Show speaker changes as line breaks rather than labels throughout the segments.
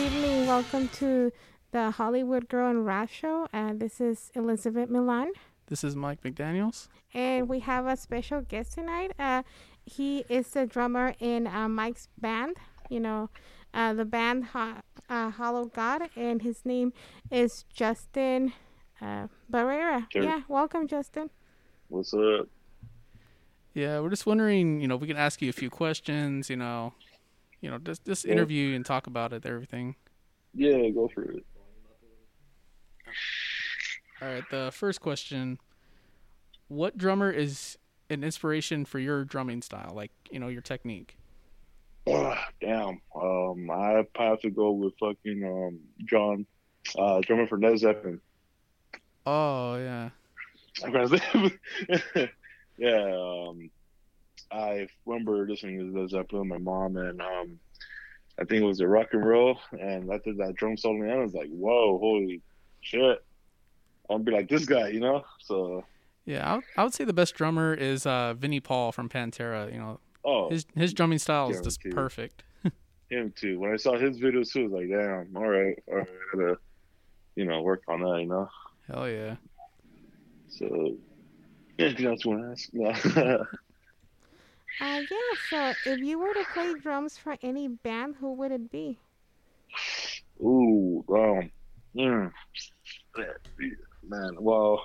evening. Welcome to the Hollywood Girl and Wrath Show. Uh, this is Elizabeth Milan.
This is Mike McDaniels.
And we have a special guest tonight. Uh, he is the drummer in uh, Mike's band, you know, uh, the band Ho- uh, Hollow God, and his name is Justin uh, Barrera.
Sure.
Yeah, welcome, Justin.
What's up?
Yeah, we're just wondering, you know, we can ask you a few questions, you know, you know, just just interview and talk about it, everything.
Yeah, go for it.
All right, the first question: What drummer is an inspiration for your drumming style, like you know your technique?
Ah, damn. Um, I have to go with fucking um John, uh, drummer for Led Zeppelin.
Oh yeah,
yeah. Um, I remember listening to Led Zeppelin with my mom, and um, I think it was a rock and roll, and after that drum solo, and I was like, whoa, holy shit. I'm gonna be like this guy, you know? So,
yeah. I would, I would say the best drummer is uh, Vinnie Paul from Pantera. You know,
oh,
his his drumming style is just
Guaranteed.
perfect.
him too. When I saw his videos too, I was like, damn, all right, all right, I gotta, you know, work on that, you know.
Hell yeah.
So, yeah, anything else you want to ask? No.
Uh, yeah, so if you were to play drums for any band, who would it be?
Ooh, um, mm, man. Well,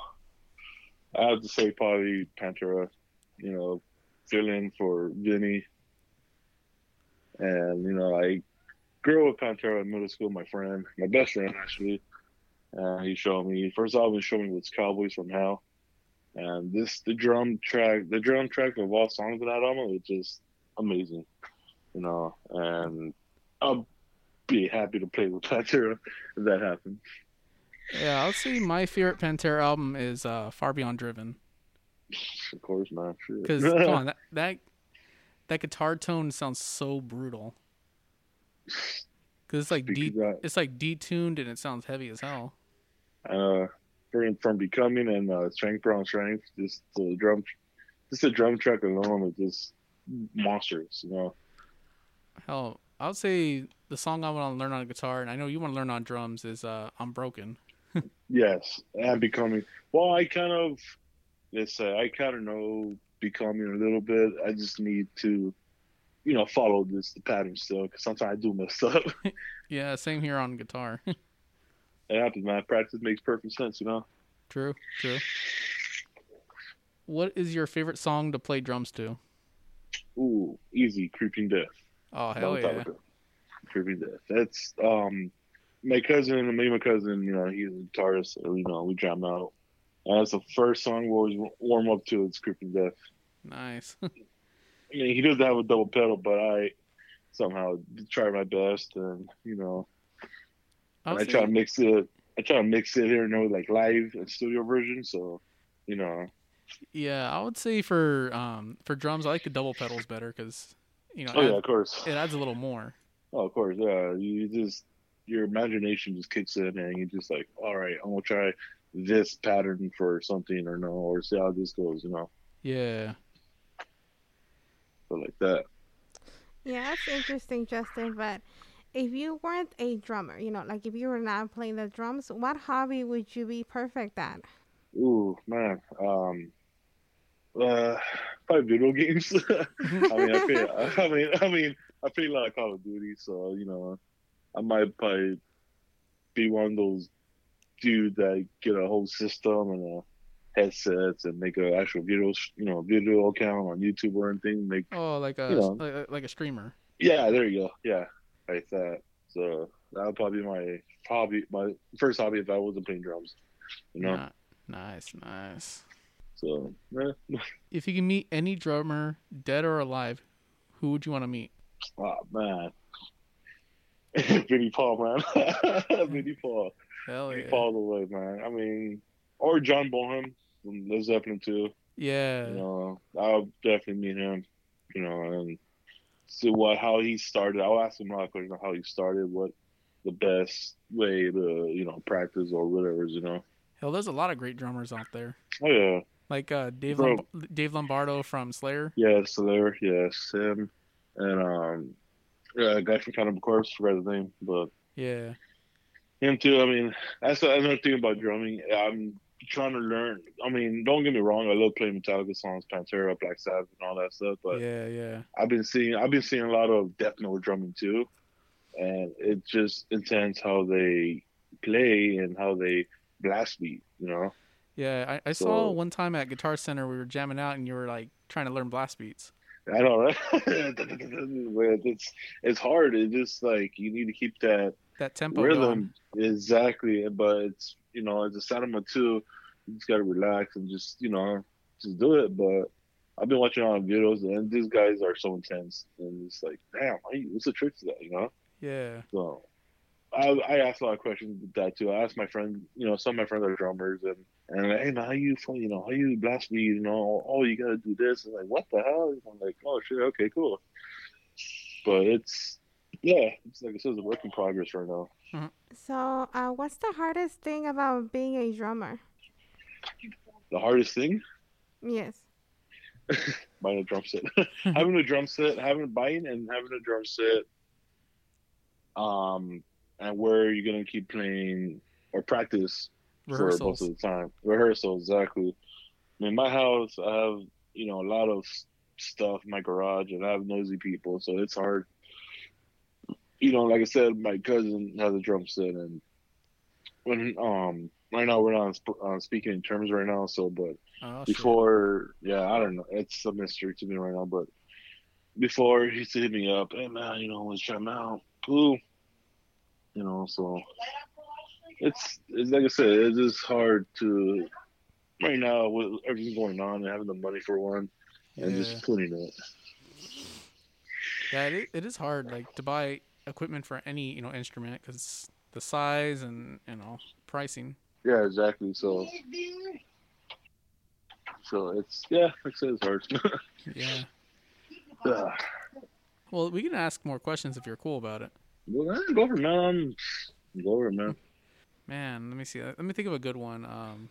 I have to say probably Pantera. You know, fill in for Vinnie. And you know, I grew up with Pantera in middle school. My friend, my best friend actually, uh, he showed me first album. He showed me was Cowboys from Hell, and this the drum track, the drum track of all songs in that album was just amazing. You know, and I'll be happy to play with Pantera if that happens.
Yeah, i'll say my favorite Pantera album is uh, Far Beyond Driven.
Of course. Sure.
Because come on, that, that that guitar tone sounds so brutal. Because it's like
Speaking
de- it's like detuned and it sounds heavy as hell.
uh, from from becoming and uh, strength from strength, just the drum, just the drum track alone is just monstrous, You know.
Hell, I would say the song I want to learn on guitar, and I know you want to learn on drums, is uh, "I'm Broken."
Yes, and becoming. Well, I kind of, let's say, I kind of know becoming a little bit. I just need to, you know, follow this the pattern still because sometimes I do mess up.
Yeah, same here on guitar.
it happens, man. Practice makes perfect sense, you know.
true, true. What is your favorite song to play drums to?
Ooh, easy, creeping death.
Oh hell yeah!
Creeping Death. That's um my cousin, me and my cousin, you know, he's a guitarist, so you know, we jam out. And that's the first song we always warm up to. It's creeping Death.
Nice.
I mean, he doesn't have a double pedal, but I somehow try my best, and you know, and I try to mix it. I try to mix it here and there, like live and studio version. So, you know,
yeah, I would say for um for drums, I like the double pedals better because you know
oh yeah, of course,
it adds a little more.
oh of course, yeah. You just your imagination just kicks in, and you just like, all right, I'm gonna try this pattern for something, or no, or see how this goes, you know,
Yeah.
so like that.
Yeah, that's interesting, Justin. But if you weren't a drummer, you know, like if you were not playing the drums, what hobby would you be perfect at?
Ooh, man. Um, uh, probably video games. I mean, I, play, I mean, I mean, I play a lot of Call of Duty, so you know, I might probably be one of those dude that get a whole system and a headsets and make an actual video, you know, video account on YouTube or anything. Make
Oh, like a
You know.
like, like a streamer.
yeah, there you go. Yeah, like that. So that would probably be my hobby, my first hobby if I wasn't playing drums. You know,
Ni- Nice, nice.
so.
If you can meet any drummer, dead or alive, who would you want to meet?
Oh man. Vinnie Paul, man. Vinnie Paul.
Hell
Vinnie
yeah.
Paul the way, man. I mean, or John Bonham from Led Zeppelin too.
Yeah.
You know, I'll definitely meet him. You know, and see what how he started. I'll ask him a lot of questions on how he started, what the best way to you know practice or whatever. You know.
Hell, there's a lot of great drummers out there.
Oh yeah,
Like uh, Dave Lomb- Dave Lombardo from Slayer.
yes, Slayer. yes, him, and um, yeah, a guy from Cannibal Corpse, forgot his name, but
Yeah.
Him too. I mean, that's another thing about drumming. I'm trying to learn. I mean, don't get me wrong. I love playing Metallica songs, Pantera, Black Sabbath, and all that stuff. But
yeah, yeah.
I've been seeing I've been seeing a lot of death metal drumming too, and it's just intense how they play and how they blast beat. You know.
Yeah, I, I
So-
saw one time at Guitar Center we were jamming out and you were like trying to learn blast beats.
I know, right? It's it's hard. It's just like you need to keep that
That tempo
rhythm exactly. But it's you know, as a cinema too, you just gotta relax and just you know just do it. But I've been watching all the videos and these guys are so intense and it's like, damn, you- what's the trick to that? You know?
Yeah.
So I, I asked a lot of questions with that too. I asked my friend, you know, some of my friends are drummers, and and like, hey man, how you, you know, how you blast me, you know? Oh, you gotta do this. And like, what the hell? I'm like, oh shit, okay, cool. But it's yeah, it's like I said, it's a work in progress right now.
So, uh, what's the hardest thing about being a drummer?
The hardest thing
Yes.
buying a drum set, having a drum set, having buying and having a drum set. Um, and where you're gonna keep playing or practice for most of the time. Rehearsal, exactly. In my house, I have you know a lot of stuff in my garage, and I have noisy people, so it's hard. You know, like I said, my cousin has a drum set, and when um right now we're not on, sp- speaking in terms right now, so but
Oh,
before, yeah, I don't know, it's a mystery to me right now, but before he used to hit me up, hey man, you know, let's jam out, cool, you know, so it's it's like I said, it's just hard to right now with everything going on and having the money for one and
Yeah.
just putting it.
Yeah, it is hard like to buy equipment for any you know instrument because the size and you know pricing.
Yeah, exactly. So so it's yeah, like I said, it's hard.
Yeah. Well, we can ask more questions if you're cool about it.
Well, go for it, man. Go over man.
Man, let me see. Let me think of a good one. Um,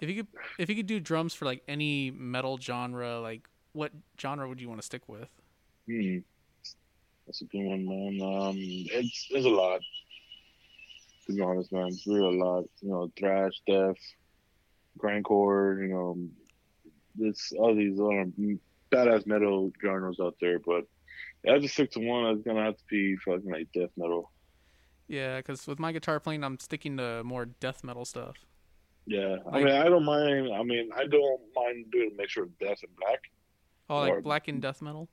if you could, if you could do drums for like any metal genre, like what genre would you want to stick with?
Hmm. That's a good one, man. Um, it's there's a lot. To be honest, man, it's really a lot. You know, thrash, death, grindcore. You know, this all these other badass metal genres out there. But if I have to stick to one. It's gonna have to be fucking like death metal.
Yeah, because with my guitar playing, I'm sticking to more death metal stuff.
Yeah, I mean, I don't mind. I mean, I don't mind doing a mixture of death and black,
Oh, like
Or-
black and death metal.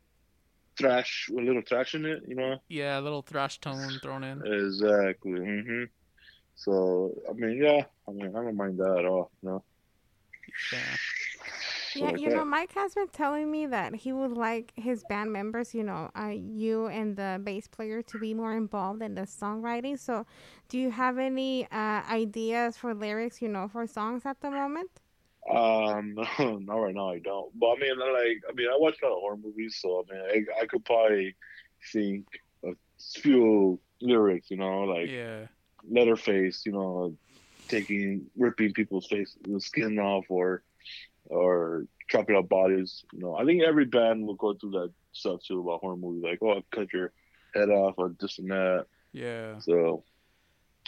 Thrash with a little thrash in it. You know.
Yeah, a little thrash tone thrown in.
Exactly. hmm So I mean, yeah. I mean, I don't mind that at all. You know.
Yeah.
So
Yeah,
like
you
that.
know, Mike has been telling me that he would like his band members, you know, uh, you and the bass player to be more involved in the songwriting. So, do you have any uh, ideas for lyrics, you know, for songs at the moment?
Um, no, not right now. I don't. But I mean, like, I mean, I watch a lot of horror movies, so I mean, I, I could probably think a few lyrics. You know, like
Yeah.
Leatherface. You know, taking ripping people's face, the skin off, or or chopping up bodies. You know, I think every band will go through that stuff too about horror movies, like oh, cut your head off or this and that.
Yeah.
So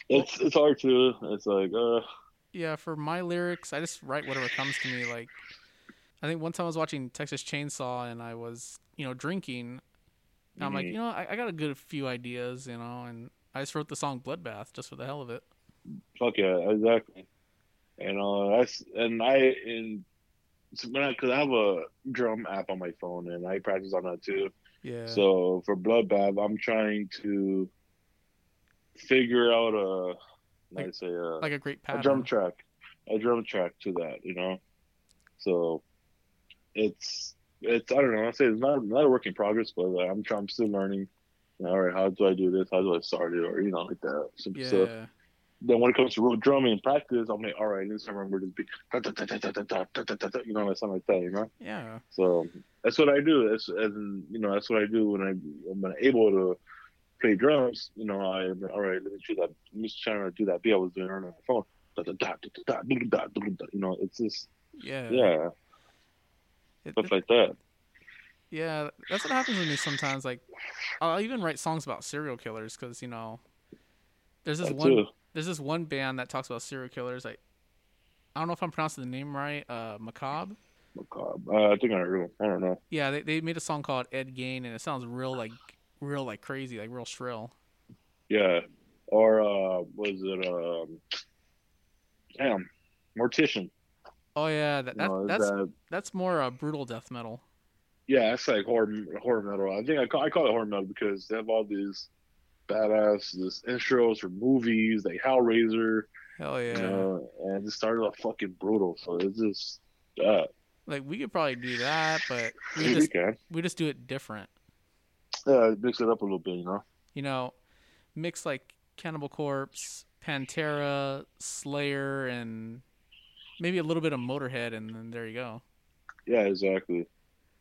it's it's hard to. It's like uh.
Yeah, for my lyrics, I just write whatever comes to me. Like, I think one time I was watching Texas Chainsaw and I was, you know, drinking. And I'm like,
Mhm.
you know, I, I got a good few ideas, you know, and I just wrote the song Bloodbath just for the hell of it.
Fuck yeah, exactly. And uh, that's and I and when I because I have a drum app on my phone and I practice on that too.
Yeah.
So for Bloodbath, I'm trying to figure out a
Like-
say a,
like a great
a drum track, a drum track to that, you know. So it's it's I don't know. I say it's not not a work in progress, but like, I'm trying. I'm still learning. All right, how do I do this? How do I start it? Or you know, like that. Some
yeah.
stuff then when it comes to real drumming and practice, I'm like, all right, this time I remember this beat, you know, like something like that, you know.
Yeah.
So that's what I do. That's and you know, that's what I do when I when I'm able to play drums. You know, I all right, let me do that. Trying to do that beat I was doing on my phone. Da, da, da, da, da, da, da, da, You know, it's just
Yeah.
yeah,
It-
stuff
it-
like that.
Yeah, that's what happens with me sometimes. Like, I'll even write songs about serial killers because you know, there's this
That
one
too.
there's this one band that talks about serial killers. Like, I don't know if I'm pronouncing the name right. Uh, Macabre.
Macabre. Uh, I think I him. I don't know.
Yeah, they they made a song called Ed Gein, and it sounds real like real like crazy, like real shrill.
Yeah. Or uh, was it um? Damn, Mortician.
Oh yeah, that, that
know,
that's
that-
that's more uh, brutal death metal.
yeah, it's like horror horror metal. I think I call I call it horror metal because they have all these badass this intros for movies like Hellraiser,
Hell yeah!
and it started off fucking brutal. So it's just uh,
Like we could probably do that, but we
we
just
can
we just do it different.
Yeah mix it up a little bit, you know.
You know, mix like Cannibal Corpse, Pantera, Slayer, and maybe a little bit of Motorhead, and then there you go.
Yeah, exactly.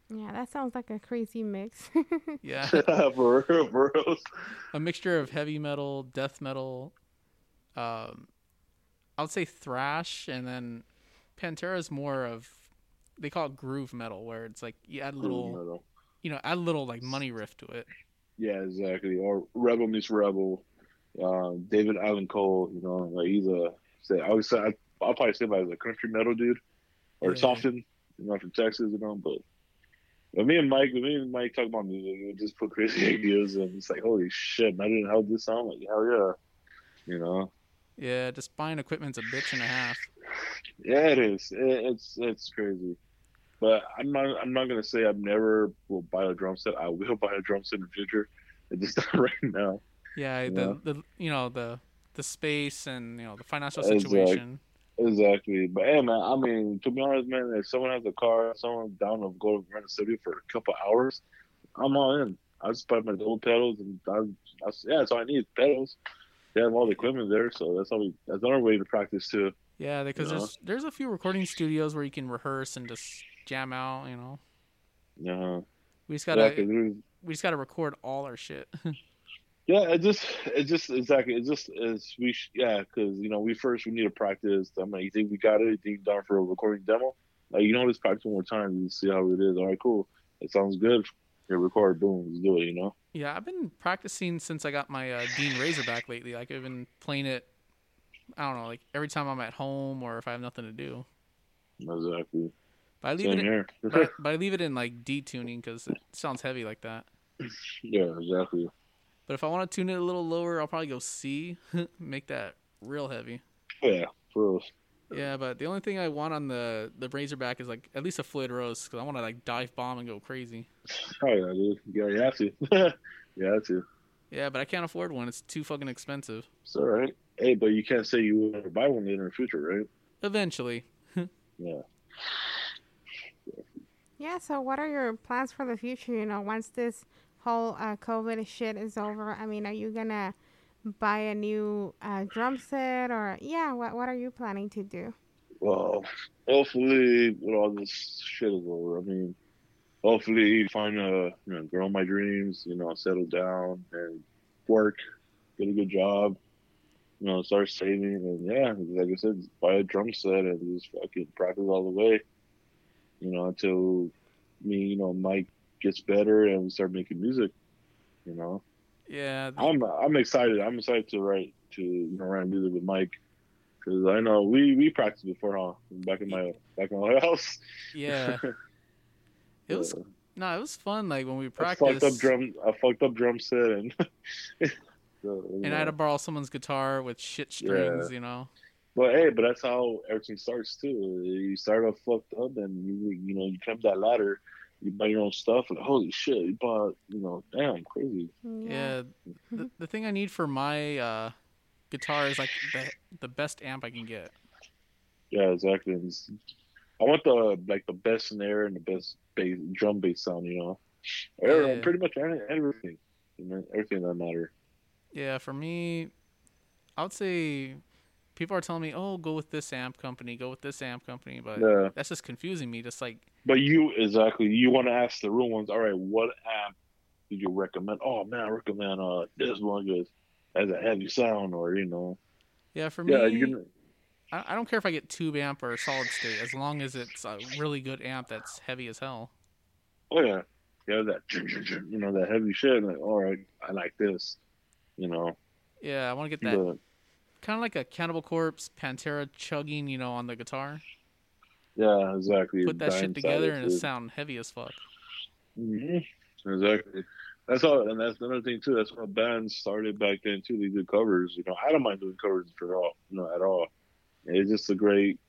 Yeah, that sounds like a crazy mix.
Yeah,
for real, for real.
a mixture of heavy metal, death metal. Um, I would say thrash, and then Pantera is more of they call it groove metal, where it's like you add a little,
metal.
You know, add a little like money riff to it.
Yeah, exactly. Or Rebel meets Rebel. Um, David Allan Coe, you know, like he's a. Say, I would say I, I'll probably say him as a country metal dude, or
Yeah.
something. You know, from Texas, you know. But when me and Mike, when me and Mike talk about music, we just put crazy ideas, and it's like, holy shit, imagine how this sound like. Hell yeah, you know.
Yeah, just buying equipment's a bitch and a half.
Yeah, it is. It, it's it's crazy. But I'm not. I'm not gonna say I've never will buy a drum set. I will buy a drum set in the future. It's just not right now.
Yeah, the the you know the the space and you know the financial situation.
Exactly. But hey, man, I mean, to be honest, man, if someone has a car, someone down to go to rent a studio for a couple hours, I'm all in. I just buy my double pedals and I, I, yeah, that's all I need. Pedals. They have all the equipment there, so that's all we. That's another way to practice too.
Yeah, because
Yeah.
there's there's a few recording studios where you can rehearse and just jam out. You know,
Yeah.
we just
Yeah,
gotta
there's-
we just gotta record all our shit.
yeah, it just, it just exactly, it just is we, sh- yeah, because you know we first we need to practice. I'm like, you think we got it? You think down for a recording demo? Like, you know, let's practice one more time and see how it is. All right, cool. It sounds good. Here, record, boom, let's do it. You know.
yeah, I've been practicing since I got my uh, Dean Razorback lately. Like I've been playing it. I don't know, like every time I'm at home or if I have nothing to do.
Exactly.
But I leave
Same
it. In, but, but I leave it in like detuning because it sounds heavy like that.
yeah, exactly.
But if I want to tune it a little lower, I'll probably go C, make that real heavy.
Yeah, for real.
Yeah, but the only thing I want on the the Razorback is like at least a Floyd Rose because I want to like dive bomb and go crazy.
Oh yeah, dude. Yeah, you have to. you have to.
Yeah, but I can't afford one. It's too fucking expensive.
It's all right. Hey, but you can't say you will never buy one later in the future, right?
Eventually,
Yeah.
Yeah, so what are your plans for the future? You know, once this whole uh, COVID shit is over, I mean, are you gonna buy a new uh, drum set or yeah? What what are you planning to do?
Well, hopefully, when all this shit is over, I mean, hopefully, find a you know, girl of my dreams. You know, settle down and work, get a good job. You know, start saving, and yeah, like I said, buy a drum set and just fucking practice all the way. You know, until me, you know, Mike gets better and we start making music. You know.
yeah. the-
I'm I'm excited. I'm excited to write to you know write music with Mike because I know we we practiced before, huh? Back in my back in my house.
Yeah, it was
Uh,
no, it was fun. Like when we practiced,
fucked up drum, a fucked up drum set, and so,
and I had to borrow someone's guitar with shit strings. You know.
But hey, but that's how everything starts too. You start off fucked up, and you you know you climb that ladder. You buy your own stuff, and holy shit, you bought you know damn crazy.
Yeah. The, the thing I need for my uh, guitar is like the the best amp I can get.
Yeah, exactly. It's- I want the like the best snare and the best bass, drum bass sound. You know, Every-
Yeah.
pretty much everything. Everything that matter.
Yeah, for me, I would say people are telling me, "Oh, go with this amp company, go with this amp company," but
Yeah.
that's just confusing me. Just like,
But you exactly you want to ask the real ones. All right, what amp did you recommend? Oh man, I recommend uh this one because has a heavy sound, or you know,
yeah, for me, yeah,
you can.
I, I don't care if I get tube amp or solid state, as long as it's a really good amp that's heavy as hell.
Oh yeah, yeah, that, you know, that heavy shit. Like, all right, I like this, you know.
Yeah, I want to get that
But
kind of like a Cannibal Corpse, Pantera chugging, you know, on the guitar.
yeah, exactly.
Put that shit together and it sound heavy as fuck.
Mm-hmm. Exactly. That's all, and that's another thing too. That's how bands started back then too. They did covers. You know, I don't mind doing covers for all, you know, at all. It's just a great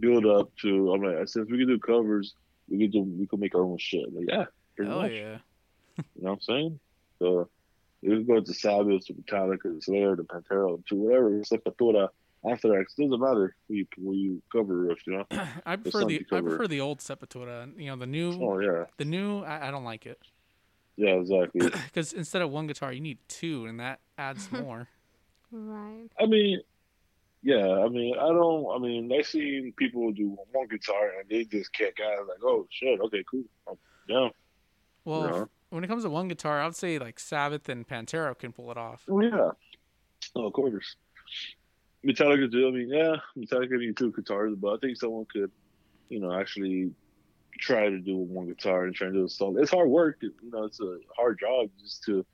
build up to. I'm like, since we can do covers, we can do, we can make our own shit. Like, yeah, pretty
Hell
much.
yeah.
You know what I'm saying? So you can go to Sabbath, to Metallica, to Slayer, to Pantera, to whatever, Sepultura. After that, it doesn't matter who you, who you cover with, you know.
I prefer the
you
I
cover.
prefer the old Sepultura. You know, the new
Oh yeah,
the new I, I don't like it
yeah, exactly.
because instead of one guitar you need two, and that adds more.
Right.
I mean, yeah, I mean, I don't. I mean, I seen people do one guitar and they just kick ass. Like, oh shit, okay, cool, yeah,
Well,
Yeah.
When it comes to one guitar, I would say like Sabbath and Pantera can pull it off.
oh yeah, oh, of course. Metallica too. I mean, yeah, Metallica need two guitars, but I think someone could, you know, actually try to do one guitar and try to do a solo. It's hard work, you know. It's a hard job just to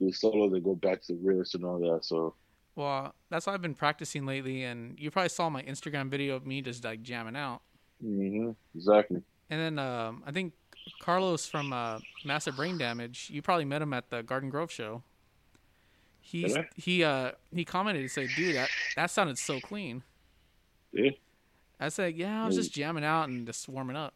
do a solo, then go back to the riffs and all that. So
Well, that's what I've been practicing lately, and you probably saw my Instagram video of me just like jamming out.
Mm-hmm. exactly.
And then um, I think Carlos from uh, Massive Brain Damage, you probably met him at the Garden Grove show. He he uh he commented and said, "Dude, that that sounded so clean."
Yeah.
I said, "Yeah, I was just jamming out and just warming up."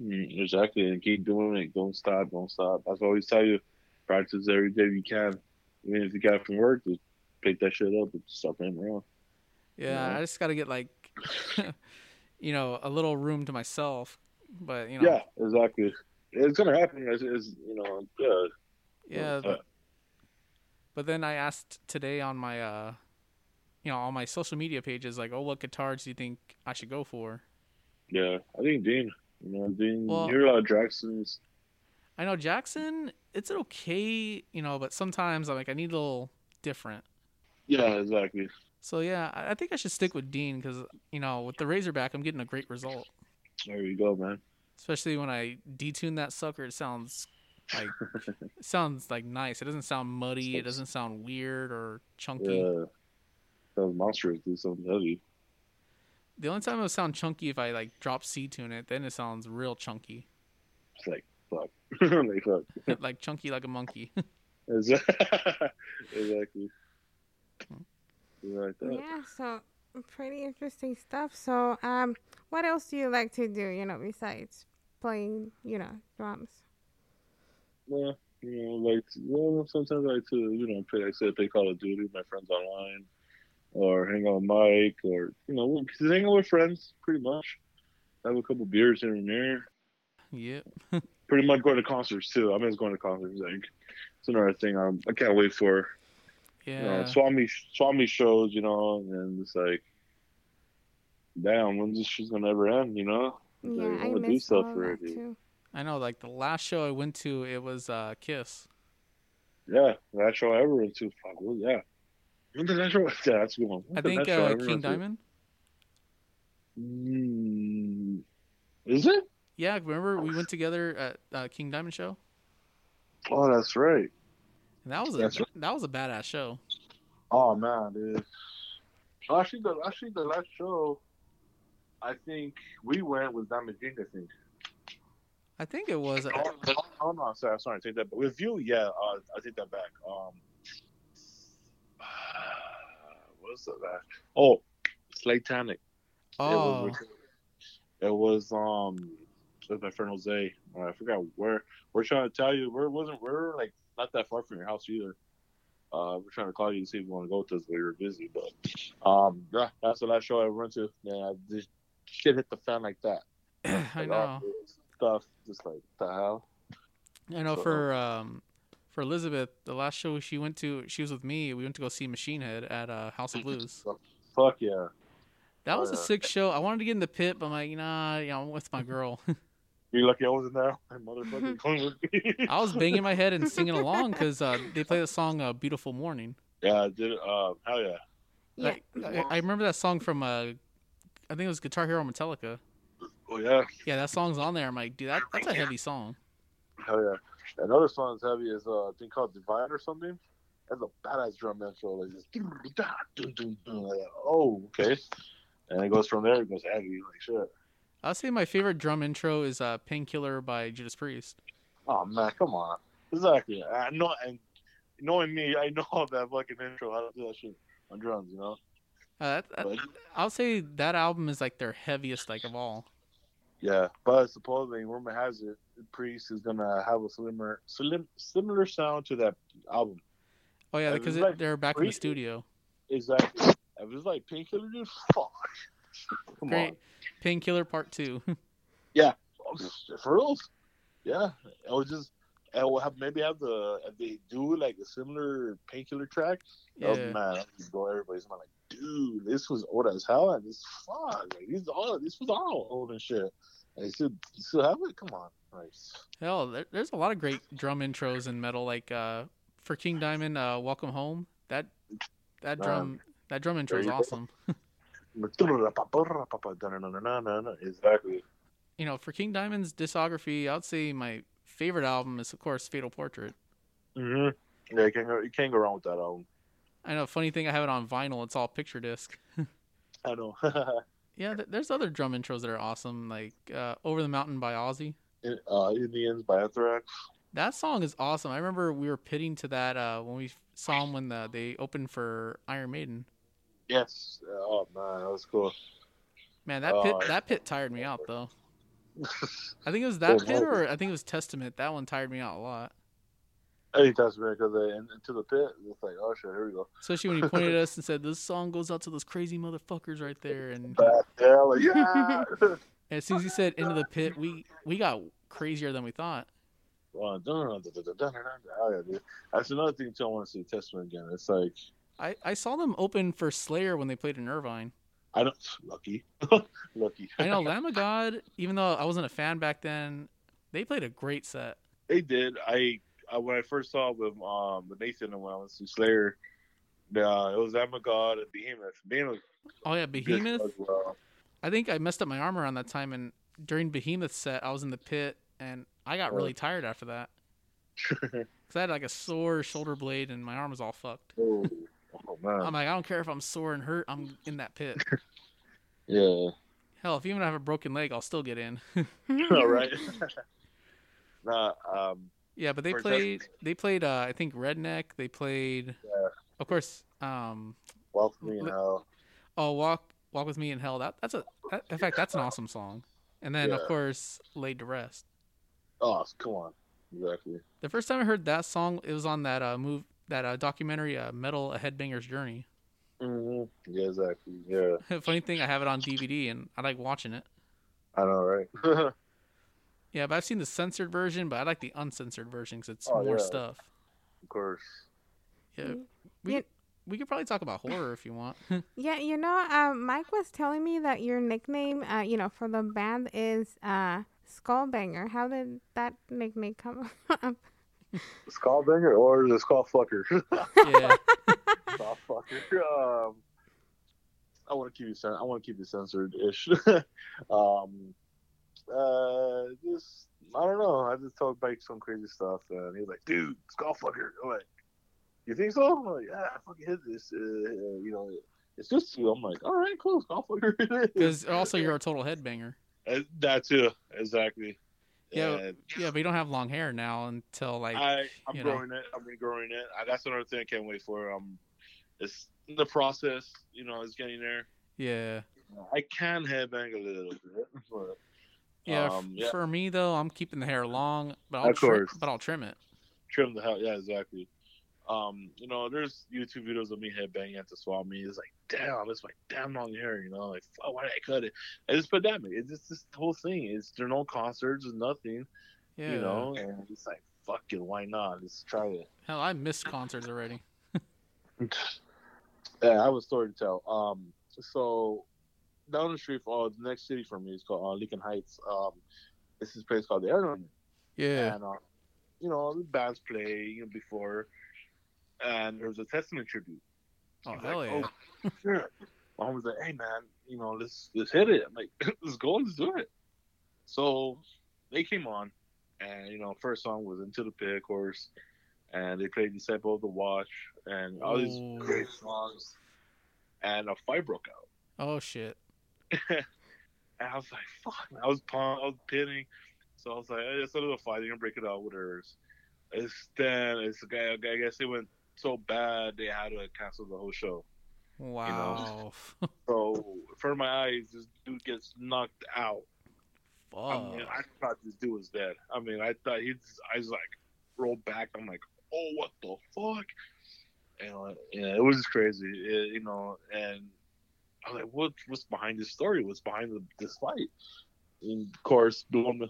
Mm, exactly, and keep doing it. Don't stop. Don't stop. That's what I always tell you. Practice every day you can. Even if you got from work, just pick that shit up and stop playing around.
Yeah,
Yeah.
I just got to get like, you know, a little room to myself. But you know,
Yeah, exactly. It's gonna happen. It's, it's you know, yeah.
yeah. But- But then I asked today on my, uh, you know, on my social media pages, like, oh, what guitars do you think I should go for?
yeah. I think Dean. You know, Dean.
Well-
you hear a lot of Jacksons.
I know Jackson, it's okay, you know, but sometimes I'm like, I need a little different.
Yeah, exactly.
So yeah, I I think I should stick with Dean because you know, with the Razorback, I'm getting a great result.
There you go, man.
Especially when I detune that sucker, it sounds like it sounds like nice. It doesn't sound muddy. It doesn't sound weird or chunky.
Yeah. Those monsters do something heavy.
The only time it would sound chunky if I like drop C tune it, then it sounds real chunky,
It's like fuck. like fuck.
like chunky like a monkey.
exactly. You're Like that.
Yeah. So pretty interesting stuff. So um, what else do you like to do? You know, besides playing, you know, drums.
Yeah, you know, like well, sometimes I like to, you know, play. Like I said, play Call of Duty with my friends online, or hang out with Mike, or you know, just hang out with friends. Pretty much, have a couple beers here and there.
yep.
Pretty much going to concerts too. I miss going to concerts. Like it's another thing. I'm, I can't wait for. You know,
Yeah.
Swami Swami shows. You know, and it's like, damn, when's this shit's gonna ever end? You know?
Yeah,
Like,
I
wanna do
miss
stuff
all that too.
I know. Like the last show I went to, it was uh, Kiss.
Yeah, that show I ever went to. Fuck, well, yeah. When did that show? Yeah, that's a good one. When
I think uh,
ever
King? Diamond.
Mm, is it?
Yeah, remember we went together at uh, King Diamond show,
Oh, that's right.
And that was a
right.
that was a badass show.
Oh man, dude. Actually, the actually the last show, I think we went with Diamond King. I think.
I think it was.
Oh, oh no, sorry, sorry, take that. back. With you, yeah, uh, I take that back. Um, what's the last? Oh, Slatanic.
Oh,
It was, it was um with my friend Jose. Uh, I forgot where. We're trying to tell you. We're wasn't we're like not that far from your house either. Uh, we're trying to call you to see if you want to go with us, but were busy. But um, yeah, that's the last show I went to. Yeah, this shit hit the fan like that.
I
Like,
know.
Stuff just like the hell.
I know
So-
for um for Elizabeth, the last show she went to, she was with me. We went to go see Machine Head at uh, House of Blues.
Fuck yeah.
That was a sick show. I wanted to get in the pit, but I'm like, nah, you know, I'm with my girl.
You lucky I wasn't there. My motherfucking going with me.
I was banging my head and singing along because uh, they play the song uh, "Beautiful Mourning."
yeah, I did. Uh, hell yeah.
Yeah.
I, I remember that song from uh, I think it was Guitar Hero Metallica.
Oh yeah.
Yeah, that song's on there. I'm like, dude, that, that's a heavy song.
Hell yeah. Another song that's heavy is uh, I think called Divine or something. That's a badass drum intro. Like dun. Like, oh, okay. And it goes from there. It goes heavy, like shit.
I'll say my favorite drum intro is uh, "Painkiller" by Judas Priest.
Oh man, come on. Exactly. I know, and knowing me, I know that fucking intro. How to do that shit on drums, you know.
Uh, that, I'll say that album is like their heaviest, like of all.
yeah, but supposedly rumor has it, Priest is gonna have a similar, slim, similar sound to that album.
Oh yeah, because
like
they're back in the studio.
Exactly. If it's like Painkiller, dude, fuck. Come
Great. Painkiller Part Two.
yeah, For real. Yeah. It was just. And we'll have maybe have the if they do like a similar painkiller track. Oh
yeah.
man, just go everybody's mind like, dude, this was old as hell and this fuck, like these all this was all old and shit. And you still you still have it? Come on. Like,
Hell, there, there's a lot of great drum intros in metal. Like uh, for King Diamond, uh, "Welcome Home." That that
Man.
drum that drum intro is
There you go.
awesome.
exactly.
You know, for King Diamond's discography, I'd say my favorite album is of course Fatal Portrait.
Mm-hmm. Yeah, you can't go you can't go wrong with that album.
I know. Funny thing, I have it on vinyl. It's all picture disc.
I know.
Yeah, th- there's other drum intros that are awesome, like uh, "Over the Mountain" by Ozzy.
uh, Indians by Anthrax.
That song is awesome. I remember we were pitting to that uh, when we saw them when the, they opened for Iron Maiden.
Yes. Oh man, that was cool.
Man, that pit
Oh,
that pit tired me out though. I think it was that pit, or I think it was Testament. That one tired me out a lot,
Any Testament because they into the pit. It's like, oh shit, here we go.
especially when he pointed at us and said, "This song goes out to those crazy motherfuckers right there." And,
like yeah.
and as soon as he said "into the pit," we we got crazier than we thought.
Well. Oh, yeah, dude. That's another thing too. I want to see Testament again. It's like
I, I saw them open for Slayer when they played in Irvine.
I don't lucky, lucky.
I know Lamb of God, even though I wasn't a fan back then, they played a great set.
They did. I, I when I first saw them, um, with Nathan and when I went to Slayer, uh, it was Emma God and Behemoth. Behemoth,
Oh yeah, Behemoth.
as well.
I think I messed up my arm around that time, and during Behemoth's set, I was in the pit, and I got really tired after that because I had like a sore shoulder blade, and my arm was all fucked.
oh, oh man,
I'm like, I don't care if I'm sore and hurt, I'm in that pit.
yeah.
Hell, if even I have a broken leg, I'll still get in.
All right. nah, um,
yeah, but they played. They played. Uh, I think Redneck. They played.
Yeah.
Of course. Um.
welcome me
Li-
now.
Oh, walk, walk with me in hell. That that's a. That, in fact, that's an awesome song. And then of course, laid to rest.
Oh, come on, exactly.
The first time I heard that song, it was on that uh move that uh, documentary, uh, Metal: A Headbanger's Journey.
hmm Yeah, exactly. Yeah,
Funny thing, I have it on DVD and I like watching it.
I know, right?
Yeah, but I've seen the censored version, but I like the uncensored version because it's
Oh,
more
yeah.
stuff.
of course.
Yeah,
Mm.
we
Yeah.
we could probably talk about horror if you want.
Yeah, you know, uh, Mike was telling me that your nickname, uh, you know, for the band is uh, Skullbanger. How did that nickname come up?
Skullbanger or the Skullfucker?
yeah,
Skullfucker. Um, I want to keep you. Cen- I want to keep you censored ish. um, uh, just I don't know. I just told Mike some crazy stuff, and he's like, "Dude, Skullfucker." I'm like, "You think so?" I'm like, "Yeah, I fucking hit this." Uh, uh, you know, it's just you. I'm like, "All right, cool, Skullfucker."
because also you're a total headbanger.
That too, exactly.
Yeah,
And
Yeah, but you don't have long hair now until like
I, I'm
you know.
growing it. I'm regrowing it. I, that's another thing I can't wait for. Um, it's in the process. You know, it's getting there.
yeah.
I can headbang a little bit, but
Yeah,
Um, yeah.
for me though, I'm keeping the hair long, but I'll
Of
trim,
course.
but I'll trim it.
trim the hell. Yeah, exactly. Um, you know, there's YouTube videos of me headbanging at the swap meet. It's like, damn, it's my damn long hair. You know, like, fuck, why did I cut it? And it's pandemic. It's just this whole thing. It's there are no concerts, there's nothing.
Yeah.
You know, and it's like, fucking, why not? Let's try it.
Hell, I missed concerts already.
Yeah, I have a story to tell. Um, so down the street, for, uh, the next city for me is called uh, Lincoln Heights. Um, this is a place called the Airline.
Yeah.
And, uh, you know, the bands play you know, before, and there was a Testament tribute.
Oh hell
like,
yeah.
Oh, shit. My mom was like, hey, man, you know, let's, let's hit it. I'm like, let's go, let's do it. So they came on, and you know, first song was "Into the Pit," of course, and they played "Disciple of the Watch" and all these
Ooh.
great songs, and a fight broke out.
Oh shit.
and I was like, "Fuck!" I was pumped. I was pinning, so I was like, "It's a little fight. They're gonna break it out with hers." It's then it's I I guess it went so bad they had to cancel the whole show.
Wow.
So for my eyes, this dude gets knocked out.
Fuck.
I mean, I thought this dude was dead. I mean, I thought his eyes like rolled back. I'm like, oh, what the fuck? And uh, yeah, it was just crazy, It- you know. And I was like, what, what's behind this story? What's behind the, this fight? And of course, blown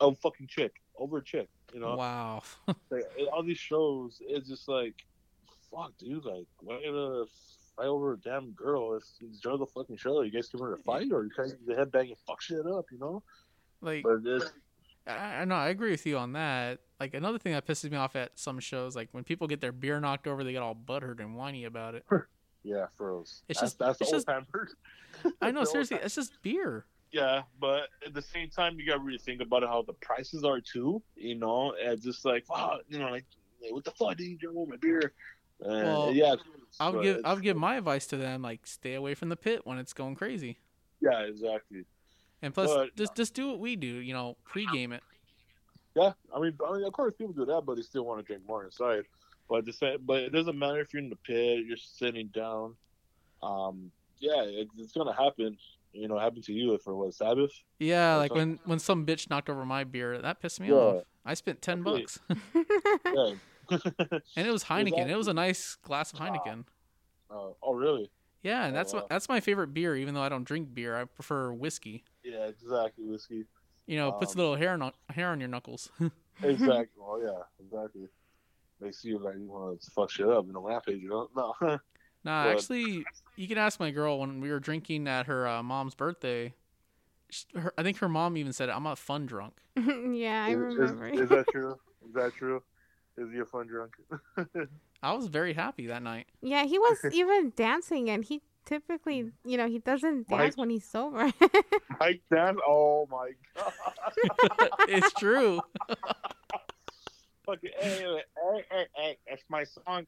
a fucking chick over a chick, you know.
Wow.
Like, all these shows, it's just like, fuck, dude. Like, why gonna fight over a damn girl? If you enjoy the fucking show, you guys come here to fight, or you guys the headbang and fuck shit up, you know?
like
But it's
I, know I agree with you on that. Like another thing that pisses me off at some shows, like when people get their beer knocked over, they get all butthurt and whiny about it.
yeah, froze.
It's
that's,
just-
that's
it's
old
just-
timers.
I know seriously, it's just beer.
Yeah, but at the same time, you gotta really think about how the prices are too. You know, and just like, wow, you know, like, what the fuck did you drink all my beer? And
Well,
yeah,
I'll give I'll give my advice to them like stay away from the pit when it's going crazy.
Yeah, exactly.
And plus,
But-
just just do what we do. You know, pregame it.
Yeah, I mean, I mean, of course, people do that, but they still want to drink more inside. But the same, but it doesn't matter if you're in the pit, you're sitting down. Um, yeah, it, it's gonna happen. You know, happened to you for what Sabbath?
Yeah,
Or
like
something.
when when some bitch knocked over my beer, that pissed me
Yeah.
off. I spent ten bucks,
Yeah.
and it was Heineken. It was a nice glass of Heineken.
uh, oh, really?
Yeah, and
Oh,
that's my
wow.
that's my favorite beer. Even though I don't drink beer, I prefer whiskey.
Yeah, exactly. Whiskey.
You know, it puts a
Um,
little hair on hair on your knuckles.
Exactly. oh yeah, exactly. Makes you like you want to fuck shit up in a rampage, you know? No.
Nah,
But-
actually, you can ask my girl when we were drinking at her uh, mom's birthday. sh her, I think her mom even said, "I'm a fun drunk."
yeah, I
is, is-
remember.
Is, that true? Is that true? Is he a fun drunk?
I was very happy that night.
yeah, he was even dancing, and he typically, you know, he doesn't
Mike-
dance when he's sober.
Mike Dan? Oh my god.
it's true.
Fucking hey, hey, hey, hey, hey, that's my song.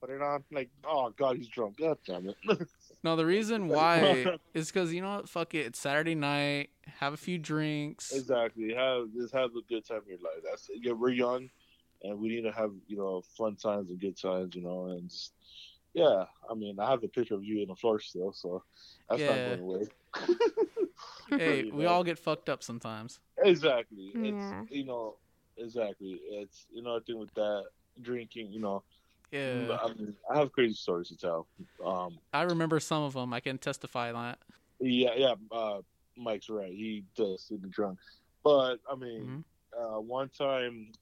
Put it on. Like, oh god, he's drunk. God damn it.
No, the reason why is because you know what? Fuck it. It's Saturday night. Have a few drinks.
exactly. Have just have a good time in your life. That's it. Yeah, we're young, and we need to have you know fun times and good times. You know, and just, yeah. I mean, I have a picture of you in the floor still, so that's
Yeah.
not going away.
Hey,
You
we all get fucked up sometimes.
Exactly. It's
Yeah.
you know, exactly. It's another thing with that drinking. You know,
Yeah,
I, mean, I have crazy stories to tell. Um,
I remember some of them. I can testify on that.
yeah, yeah. Uh, Mike's right. He does get drunk, but I mean,
Mhm.
uh, one time,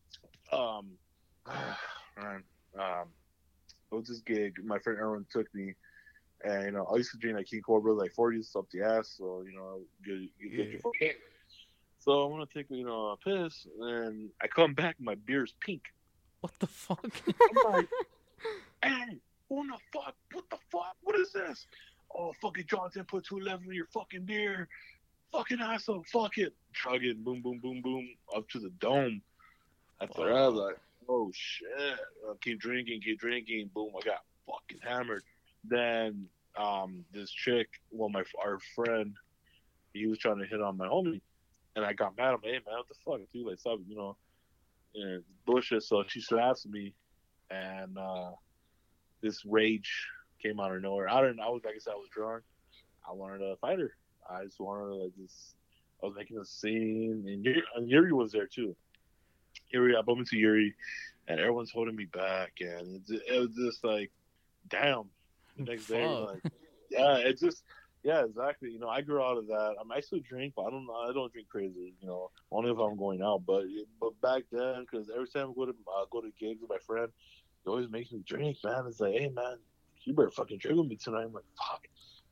um, man, um, it was this gig. My friend Erwin took me. And you know, I used to drink like King Cobra, like 40s up the ass, so you know, get, get, get
Yeah.
your fucking. So I'm gonna take you know a piss, and I come back, my beer's pink.
What the fuck?
I'm like, hey, what the fuck? What the fuck? What is this? Oh, fucking Johnson put 211 in your fucking beer. Fucking asshole. Fuck it. Chug it. Boom, boom, boom, boom. Up to the dome. After that, I was like, oh shit. Uh, keep drinking, keep drinking. Boom. I got fucking hammered. Then um, this chick, well, my our friend, he was trying to hit on my homie. And I got mad. I'm like, hey, man, what the fuck? Dude, like, stop, you know, and bullshit. So she slaps me and uh, this rage came out of nowhere. I don't. I was like I said, I was drunk. I wanted to fight her. I just wanted to like just. I was making a scene, and Yuri, and Yuri was there too. Yuri, I bumped into Yuri, and everyone's holding me back, and it, it was just like, damn. The next day, like, yeah, it just. Yeah, exactly. You know, I grew out of that. I, mean, I still drink, but I don't. I don't drink crazy. You know, only if I'm going out. But but back then, because every time I go to uh, go to gigs with my friend, he always makes me drink, man. It's like, hey, man, you better fucking drink with me tonight. I'm like, fuck.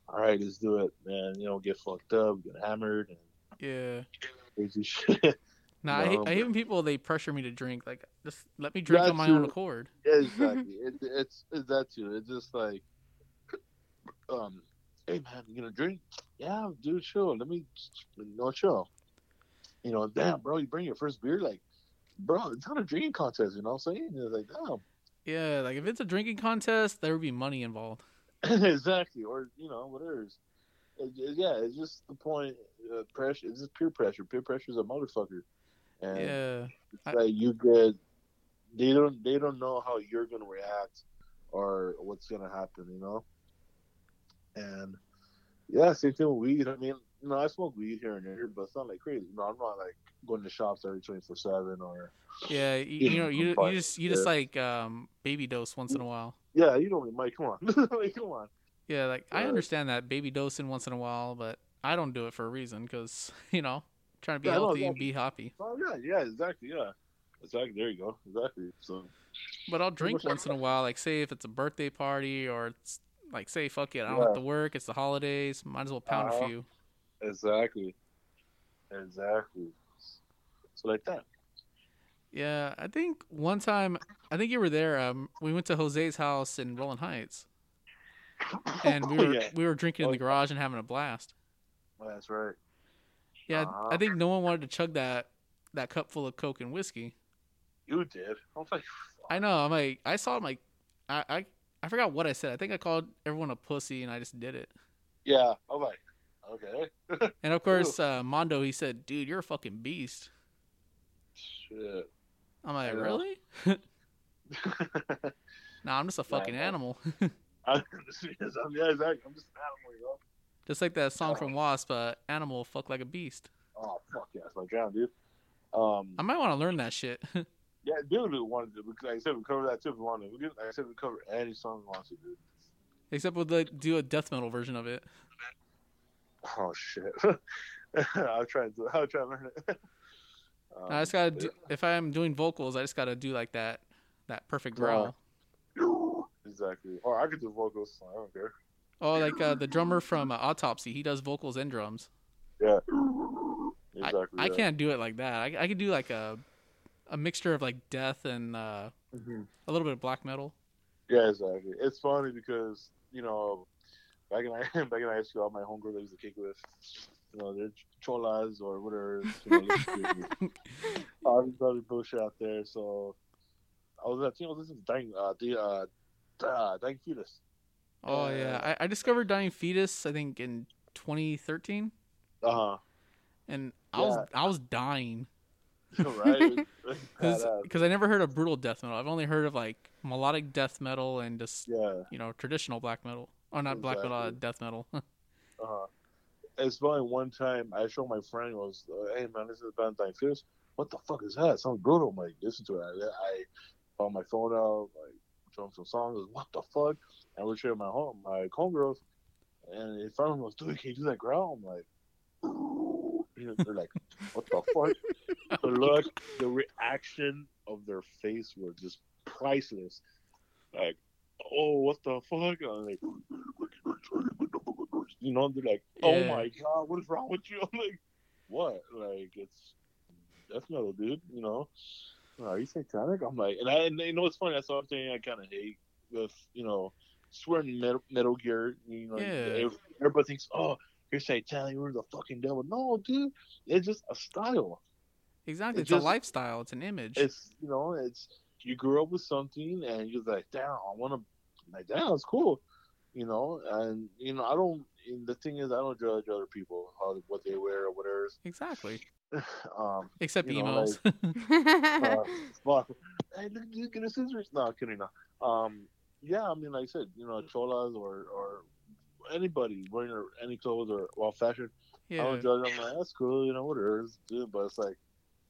All right, let's do it, man. You know, get fucked up, get hammered, and
Yeah.
crazy shit.
Nah, I, hate,
No,
I hate when people they pressure me to drink. Like, just let me drink on my own
too.
accord.
exactly. it, it's it's that too. It's just like, um, hey, man, you gonna drink? Yeah, dude, chill. Let me, no chill. you know, damn, bro, you bring your first beer, like, bro, it's not a drinking contest, you know what I'm saying? It's like, damn.
Yeah, like if it's a drinking contest, there would be money involved.
exactly, or you know, whatever. It, it, yeah, it's just the point. Uh, pressure. It's just peer pressure. Peer pressure is a motherfucker, and
Yeah.
it's
I-
like you get. They don't. They don't know how you're gonna react, or what's gonna happen. You know. And yeah, same thing with weed. I mean, you know, I smoke weed here and there, but it's not like crazy. You know, I'm not like going to shops every twenty four seven or.
Yeah, you, you know, you, you just you just like um baby dose once in a while.
Yeah, you don't, Mike. Come on, like, come on.
Yeah, like I understand that baby dosing once in a while, but I don't do it for a reason because you know trying to be
Yeah,
healthy and be happy.
Oh yeah, yeah, exactly, yeah, exactly. There you go, exactly. So
But I'll drink once in a while. Like say if it's a birthday party or it's like say fuck it, I don't
Yeah.
have to work. It's the holidays. Might as well pound
Uh-huh.
a few.
exactly, exactly. So like that.
Yeah, I think one time I think you were there. Um, we went to Jose's house in Rolling Heights, and we
Oh,
were
yeah,
we were drinking in
Oh,
the garage and having a blast.
that's right.
Yeah,
Uh-huh.
I think no one wanted to chug that that cup full of Coke and whiskey.
You did. I was like,
I know. I'm like, I saw my, I, I, I forgot what I said. I think I called everyone a pussy, and I just did it.
yeah. I was like, okay.
And of course, uh, Mondo, he said, "Dude, you're a fucking beast." I'm like, really? Nah, I'm just a fucking animal.
I'm yeah, exactly. I'm just an animal, you know.
just like that song from Wasp, uh, "Animal Fuck Like a Beast."
Oh fuck yeah, that's my jam, dude. Um,
I might want to learn that shit.
yeah, dude, we wanted to. Like I said, we cover that too if we wanted. We could, like I said, we cover any song we want to, dude.
Except we'll like, do a death metal version of it.
Oh shit. I'll try to. I'll try and learn it. Um,
I just gotta do, if I'm doing vocals, I just gotta do like that, that perfect growl.
Exactly. Or I could do vocals. I don't care.
Oh, like uh, the drummer from uh, Autopsy, he does vocals and drums.
Yeah.
I,
Exactly.
I
yeah.
can't do it like that. I, I could do like a a mixture of like death and uh,
Mhm.
a little bit of black metal.
Yeah, exactly. It's funny because you know, back in back in high school, all my homegirls I used to kick with, you know, they're cholas or whatever. You know, listen all this other bullshit out there. So I was at, you know, this is dying, uh, the uh, uh, dying fetus.
Oh yeah, I, I discovered Dying Fetus I think in 2013,
Uh huh.
and I was I was dying
right.
because I never heard of brutal death metal. I've only heard of like melodic death metal and just
yeah.
you know traditional black metal or not black metal, uh, death metal.
Uh-huh. It's funny. One time I showed my friend it was, uh, "Hey man, this is Band Dying What the fuck is that? Sounds brutal." I'm like, "Listen to it." I, I found my phone out, like, him some songs. Was, what the fuck? And we're sharing my home, my homegirls, and in front of them was, "Dude, can you do that growl?" I'm like, you know, they're like, "What the fuck?" the look, the reaction of their face were just priceless. Like, oh, what the fuck? I'm like, you know, they're like, oh
Yeah.
my god, what is wrong with you? I'm like, what? Like, it's death metal, dude. You know, are you satanic? I'm like, and I, and you know, it's funny. That's something I kind of hate with, you know, swearing metal, metal gear. You know,
Yeah.
every- everybody thinks, oh, you're satanic, you're the fucking devil. No, dude, it's just a style.
exactly,
It
it's
just-
a lifestyle. It's an image.
It's you know, it's you grew up with something and you're like, damn, I want to, like, damn, it's cool, you know. And you know, I don't. And the thing is, I don't judge other people how what they wear or whatever.
exactly,
Um,
except
you know,
emos.
uh, fuck. Hey, look, look at the scissors. No, kidding. No. Um, yeah, I mean, like I said, you know, cholas or or anybody wearing any clothes or well fashion.
Yeah.
I don't judge. I'm like, that's cool, you know, whatever. It's good, but it's like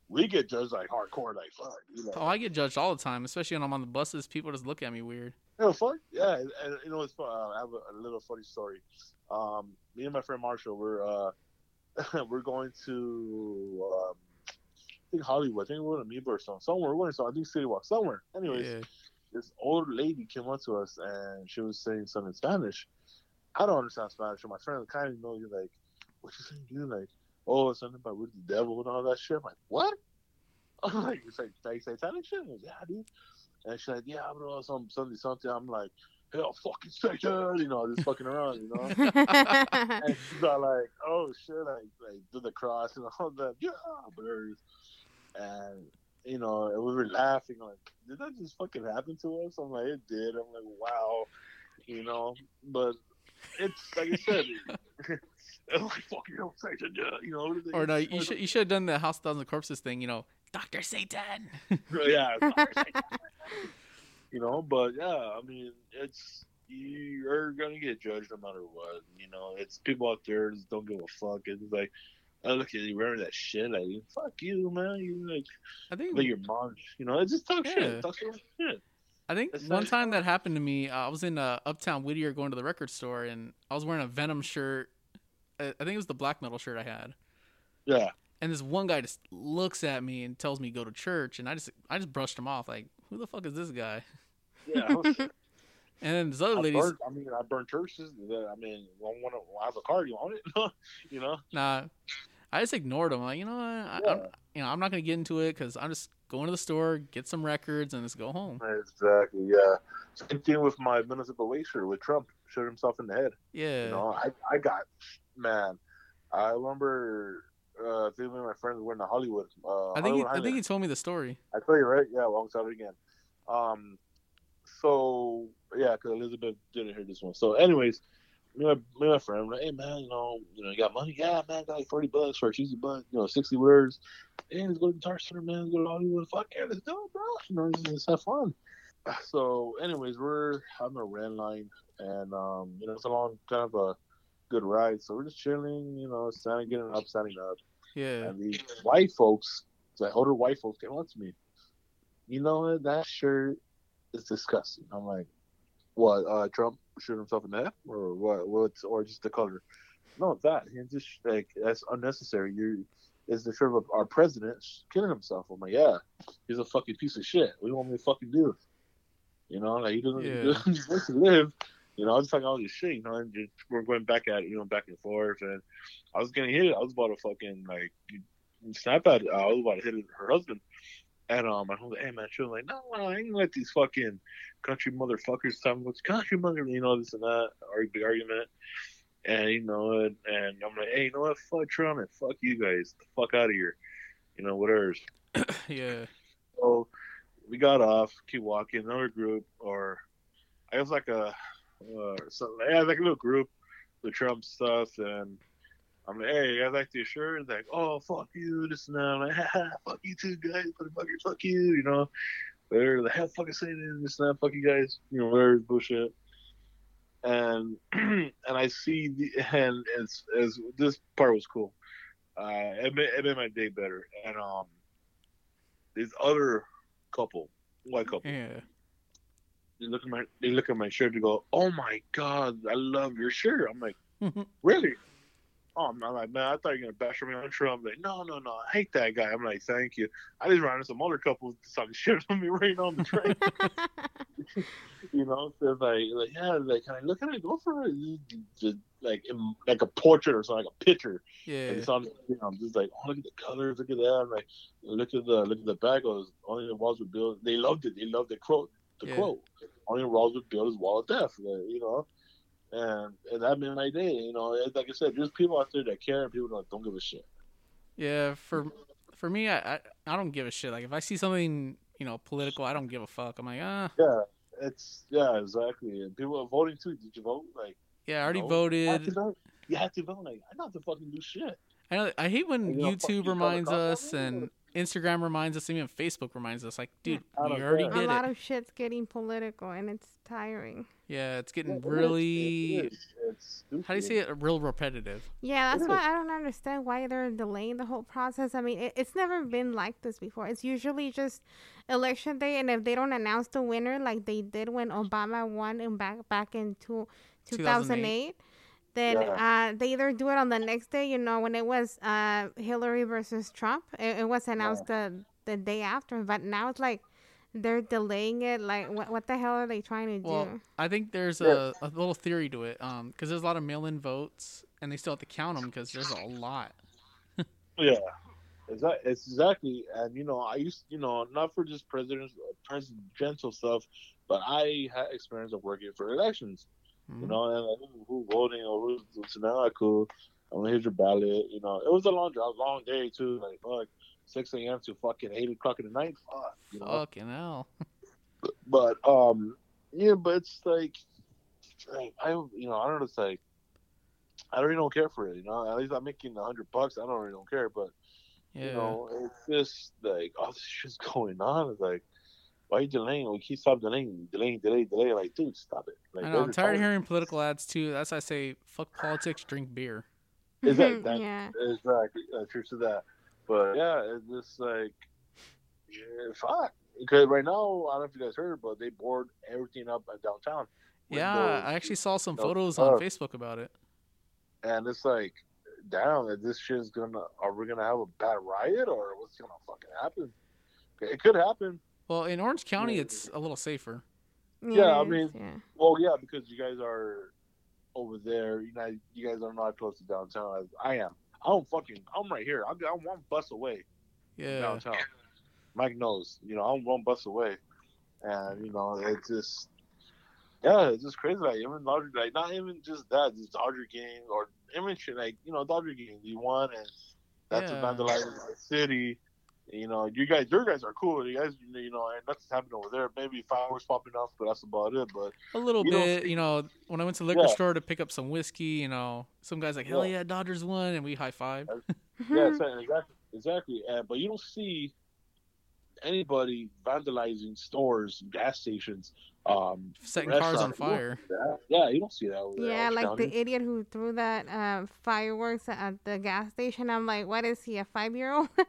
we get judged like hardcore, like fuck, you know.
Oh, I get judged all the time, especially when I'm on the buses. People just look at me weird.
You know, fuck yeah, and, and you know it's fun. Uh, I have a, a little funny story. Um, me and my friend Marshall, we're uh, we're going to um, I think Hollywood. I think we're going to Amoeba or something. Somewhere we're going to, I think City Walk somewhere. Anyways,
Yeah.
this old lady came up to us and she was saying something in Spanish. I don't understand Spanish, so my friend kind of know you like, what you saying, dude? Like, oh, it's something about with the devil and all that shit. I'm like, what? I'm like, it's like, like satanic shit. I was, yeah, dude. And she's like, yeah, bro, some something, something. I'm like, hell, fucking Satan, you know, just fucking around, you know. and she's all like, oh shit, like, like do the cross and all that, yeah, birds. And you know, and we were laughing like, did that just fucking happen to us? I'm like, it did. I'm like, wow, you know, but it's like I said. it's like fucking hell, Satan, yeah, you know.
Or no, you should you should have done the House of Thousand Corpses thing. You know, Doctor Satan.
yeah, Dr. Satan. you know, but yeah, I mean, it's you're gonna get judged no matter what. You know, it's people out there that don't give a fuck. It's like, I look at you wearing that shit. Like, fuck you, man. You like,
I think
like your mom. You know, it's just talk
Yeah.
shit. Talk shit.
I think
That's
one time that happened to me, uh, I was in uh, Uptown Whittier going to the record store, and I was wearing a Venom shirt. Uh, I think it was the black metal shirt I had.
Yeah,
And this one guy just looks at me and tells me go to church, and I just I just brushed him off like, who the fuck is this guy?
yeah.
And then this other
I
lady's
I mean, I burned churches. I mean, I want to I have a car. You want it? you know?
nah. I just ignored him. Like you know, what? I, I'm, you know, I'm not gonna get into it because I'm just going to the store, get some records, and just go home.
Exactly. Yeah. Same thing with my municipal waster with Trump. Shot himself in the head.
Yeah,
You know, I, I got man. I remember. Uh, me and my friends were in the Hollywood. Uh,
I think he, I think he told me the story.
I tell you right. Yeah, well, I'll tell it again. Um, so yeah, because Elizabeth didn't hear this one. So, anyways, me and my, me and my friend, like, hey man, you know, you know, you got money? Yeah, man, got like forty bucks for a cheesy butt, you know, sixty words. Hey, let's go to Guitar Center, man. Let's go to Hollywood. Fuck yeah, let's do it, bro. You know, let's, let's have fun. So, anyways, we're on the red line, and um, you know, it's a long kind of a good ride. So we're just chilling, you know, standing, getting up, standing up.
Yeah,
And these white folks, like older white folks, came up to me. You know what? That shirt is disgusting. I'm like, what? Uh, Trump shoot himself in the head, or what? What's or just the color? No, that. He's just like that's unnecessary. You is the shirt of our president killing himself. I'm like, yeah, he's a fucking piece of shit. What do you want me to fucking do? You know, like he doesn't,
Yeah.
he doesn't live. You know, I was talking all this shit, you know, and just, we're going back at it, you know, back and forth, and I was getting hit. it. I was about to fucking like snap at. it. I was about to hit her husband, and um, my home like, hey man, she was like, no, no, I ain't let these fucking country motherfuckers tell me what's country mother, you know, this and that, argue, big argument, and you know, and, and I'm like, hey, you know what, fuck Trump and fuck you guys, the fuck out of here, you know, whatever.
yeah,
So we got off, keep walking, another group, or I was like a, so yeah, like a little group the Trump stuff, and I'm like, hey, guys like the shirt? Like, oh, fuck you, this and that. I'm like, fuck you too, guys, motherfucker, fuck you, you know. They're like, hell, fucking say this, this and that, fuck you guys, you know, whatever bullshit. And and I see the and as as this part was cool. Uh, it made, it made my day better. And um, this other couple, white couple,
yeah.
They look at my they look at my shirt and go, "Oh my god, I love your shirt." I'm like, "Really?" Oh, I'm not like, man, I thought you were gonna bash me on Trump. I'm like, no, no, no, I hate that guy. I'm like, thank you. I just ran into some other couples talking shit on me right on the train. you know, so it's like, like, yeah, like, can I look at it? Go for it. Just, like, in, like a portrait or something, like a picture.
Yeah,
And it's on, you know, I'm just like, oh, look at the colors, look at that. I'm like, look at the look at the back. Goes only the walls were built. They loved it. They loved the quote. The
Yeah.
quote. Only the walls were built is wall of death. you know, and and that made my day. You know, like I said, there's people out there that care and people that don't give a shit.
yeah. For for me, I, I I don't give a shit. Like if I see something you know political, I don't give a fuck. I'm like, ah,
Yeah, it's yeah, exactly. And people are voting too. Did you vote? Like,
yeah, I already
no. You have
voted.
vote. You have to vote. Like, I don't have to fucking do shit.
I know. I hate when
you know, fuck you,
YouTube reminds us and Instagram reminds us, even Facebook reminds us. Like, dude, hmm.
I
we
don't
already
care.
a lot
it.
of shit's getting political and it's tiring.
Yeah, it's getting
it is.
really.
It is. It's
How do you say it? Real repetitive.
Yeah, that's
It
why
is.
I don't understand why they're delaying the whole process. I mean, it, it's never been like this before. It's usually just election day, and if they don't announce the winner like they did when Obama won in back back in two, 2008, then uh, they either do it on the next day. You know, when it was uh, Hillary versus Trump, it, it was announced the the day after. But now it's like they're delaying it. Like, what what the hell are they trying to
Well,
do?
I think there's a, a little theory to it. Um, because there's a lot of mail-in votes, and they still have to count them because there's a lot.
Yeah, exactly. It's exactly, and you know, I used, you know, not for just presidents, presidential stuff, but I had experience of working for elections.
Mhm.
You know, and like, who, who voting or who's so now like, cool. I'm gonna hit your ballot. You know, it was a long job, long day too. Like fuck, six a.m. to fucking eight o'clock in the night. Fuck, you know.
Fucking hell.
But um, yeah, but it's like, like I, you know, I don't know. It's like I really don't care for it. You know, at least I'm making a hundred bucks. I don't really don't care. But
Yeah.
you know, it's just like all this shit's going on. It's like, why are you delaying? We keep stop delaying, delaying, delay, delay. Like, dude, stop it. Like,
I know. I'm
there's
tired of hearing political ads too. That's why I say fuck politics, drink beer.
Is that- that-
yeah.
Exactly, uh, true to that. But yeah, it's just like, yeah, fuck. Because right now, I don't know if you guys heard, but they board everything up at downtown.
Yeah,
Windows,
I actually saw some
no
photos
stuff.
on Facebook about it.
and it's like, damn, is this shit's gonna? Are we gonna have a bad riot, or what's gonna fucking happen? It could happen.
Well, in Orange County,
Yeah.
it's a little safer.
Yeah, I mean-
yeah.
Well, yeah, because you guys are over there. You know, you guys are not close to downtown as I am. I'm fucking. I'm right here. I'm, I'm one bus away.
Yeah.
downtown. Mike knows, you know, I'm one bus away, and you know, it's just, yeah, it's just crazy. Like even Dodger, like not even just that, just Dodger game or even shit like you know Dodger game you won, and that's
Yeah.
a vandalizing the city. You know, you guys, your guys are cool. You guys, you know, and nothing's happening over there. Maybe fireworks popping off, but that's about it. But
A little
You
bit,
see-
you know, when I went to the liquor
Yeah.
store to pick up some whiskey, you know, some guy's like, hell
Yeah.
yeah, Dodgers won, and we high five.
yeah, exactly, exactly. Uh, but you don't see anybody vandalizing stores, gas stations, um,
Setting cars on
restaurants. You
fire.
see. Yeah, you don't see that. Over
Yeah,
Orange
like
County.
the idiot who threw that uh, fireworks at the gas station. I'm like, what is he, a five year old?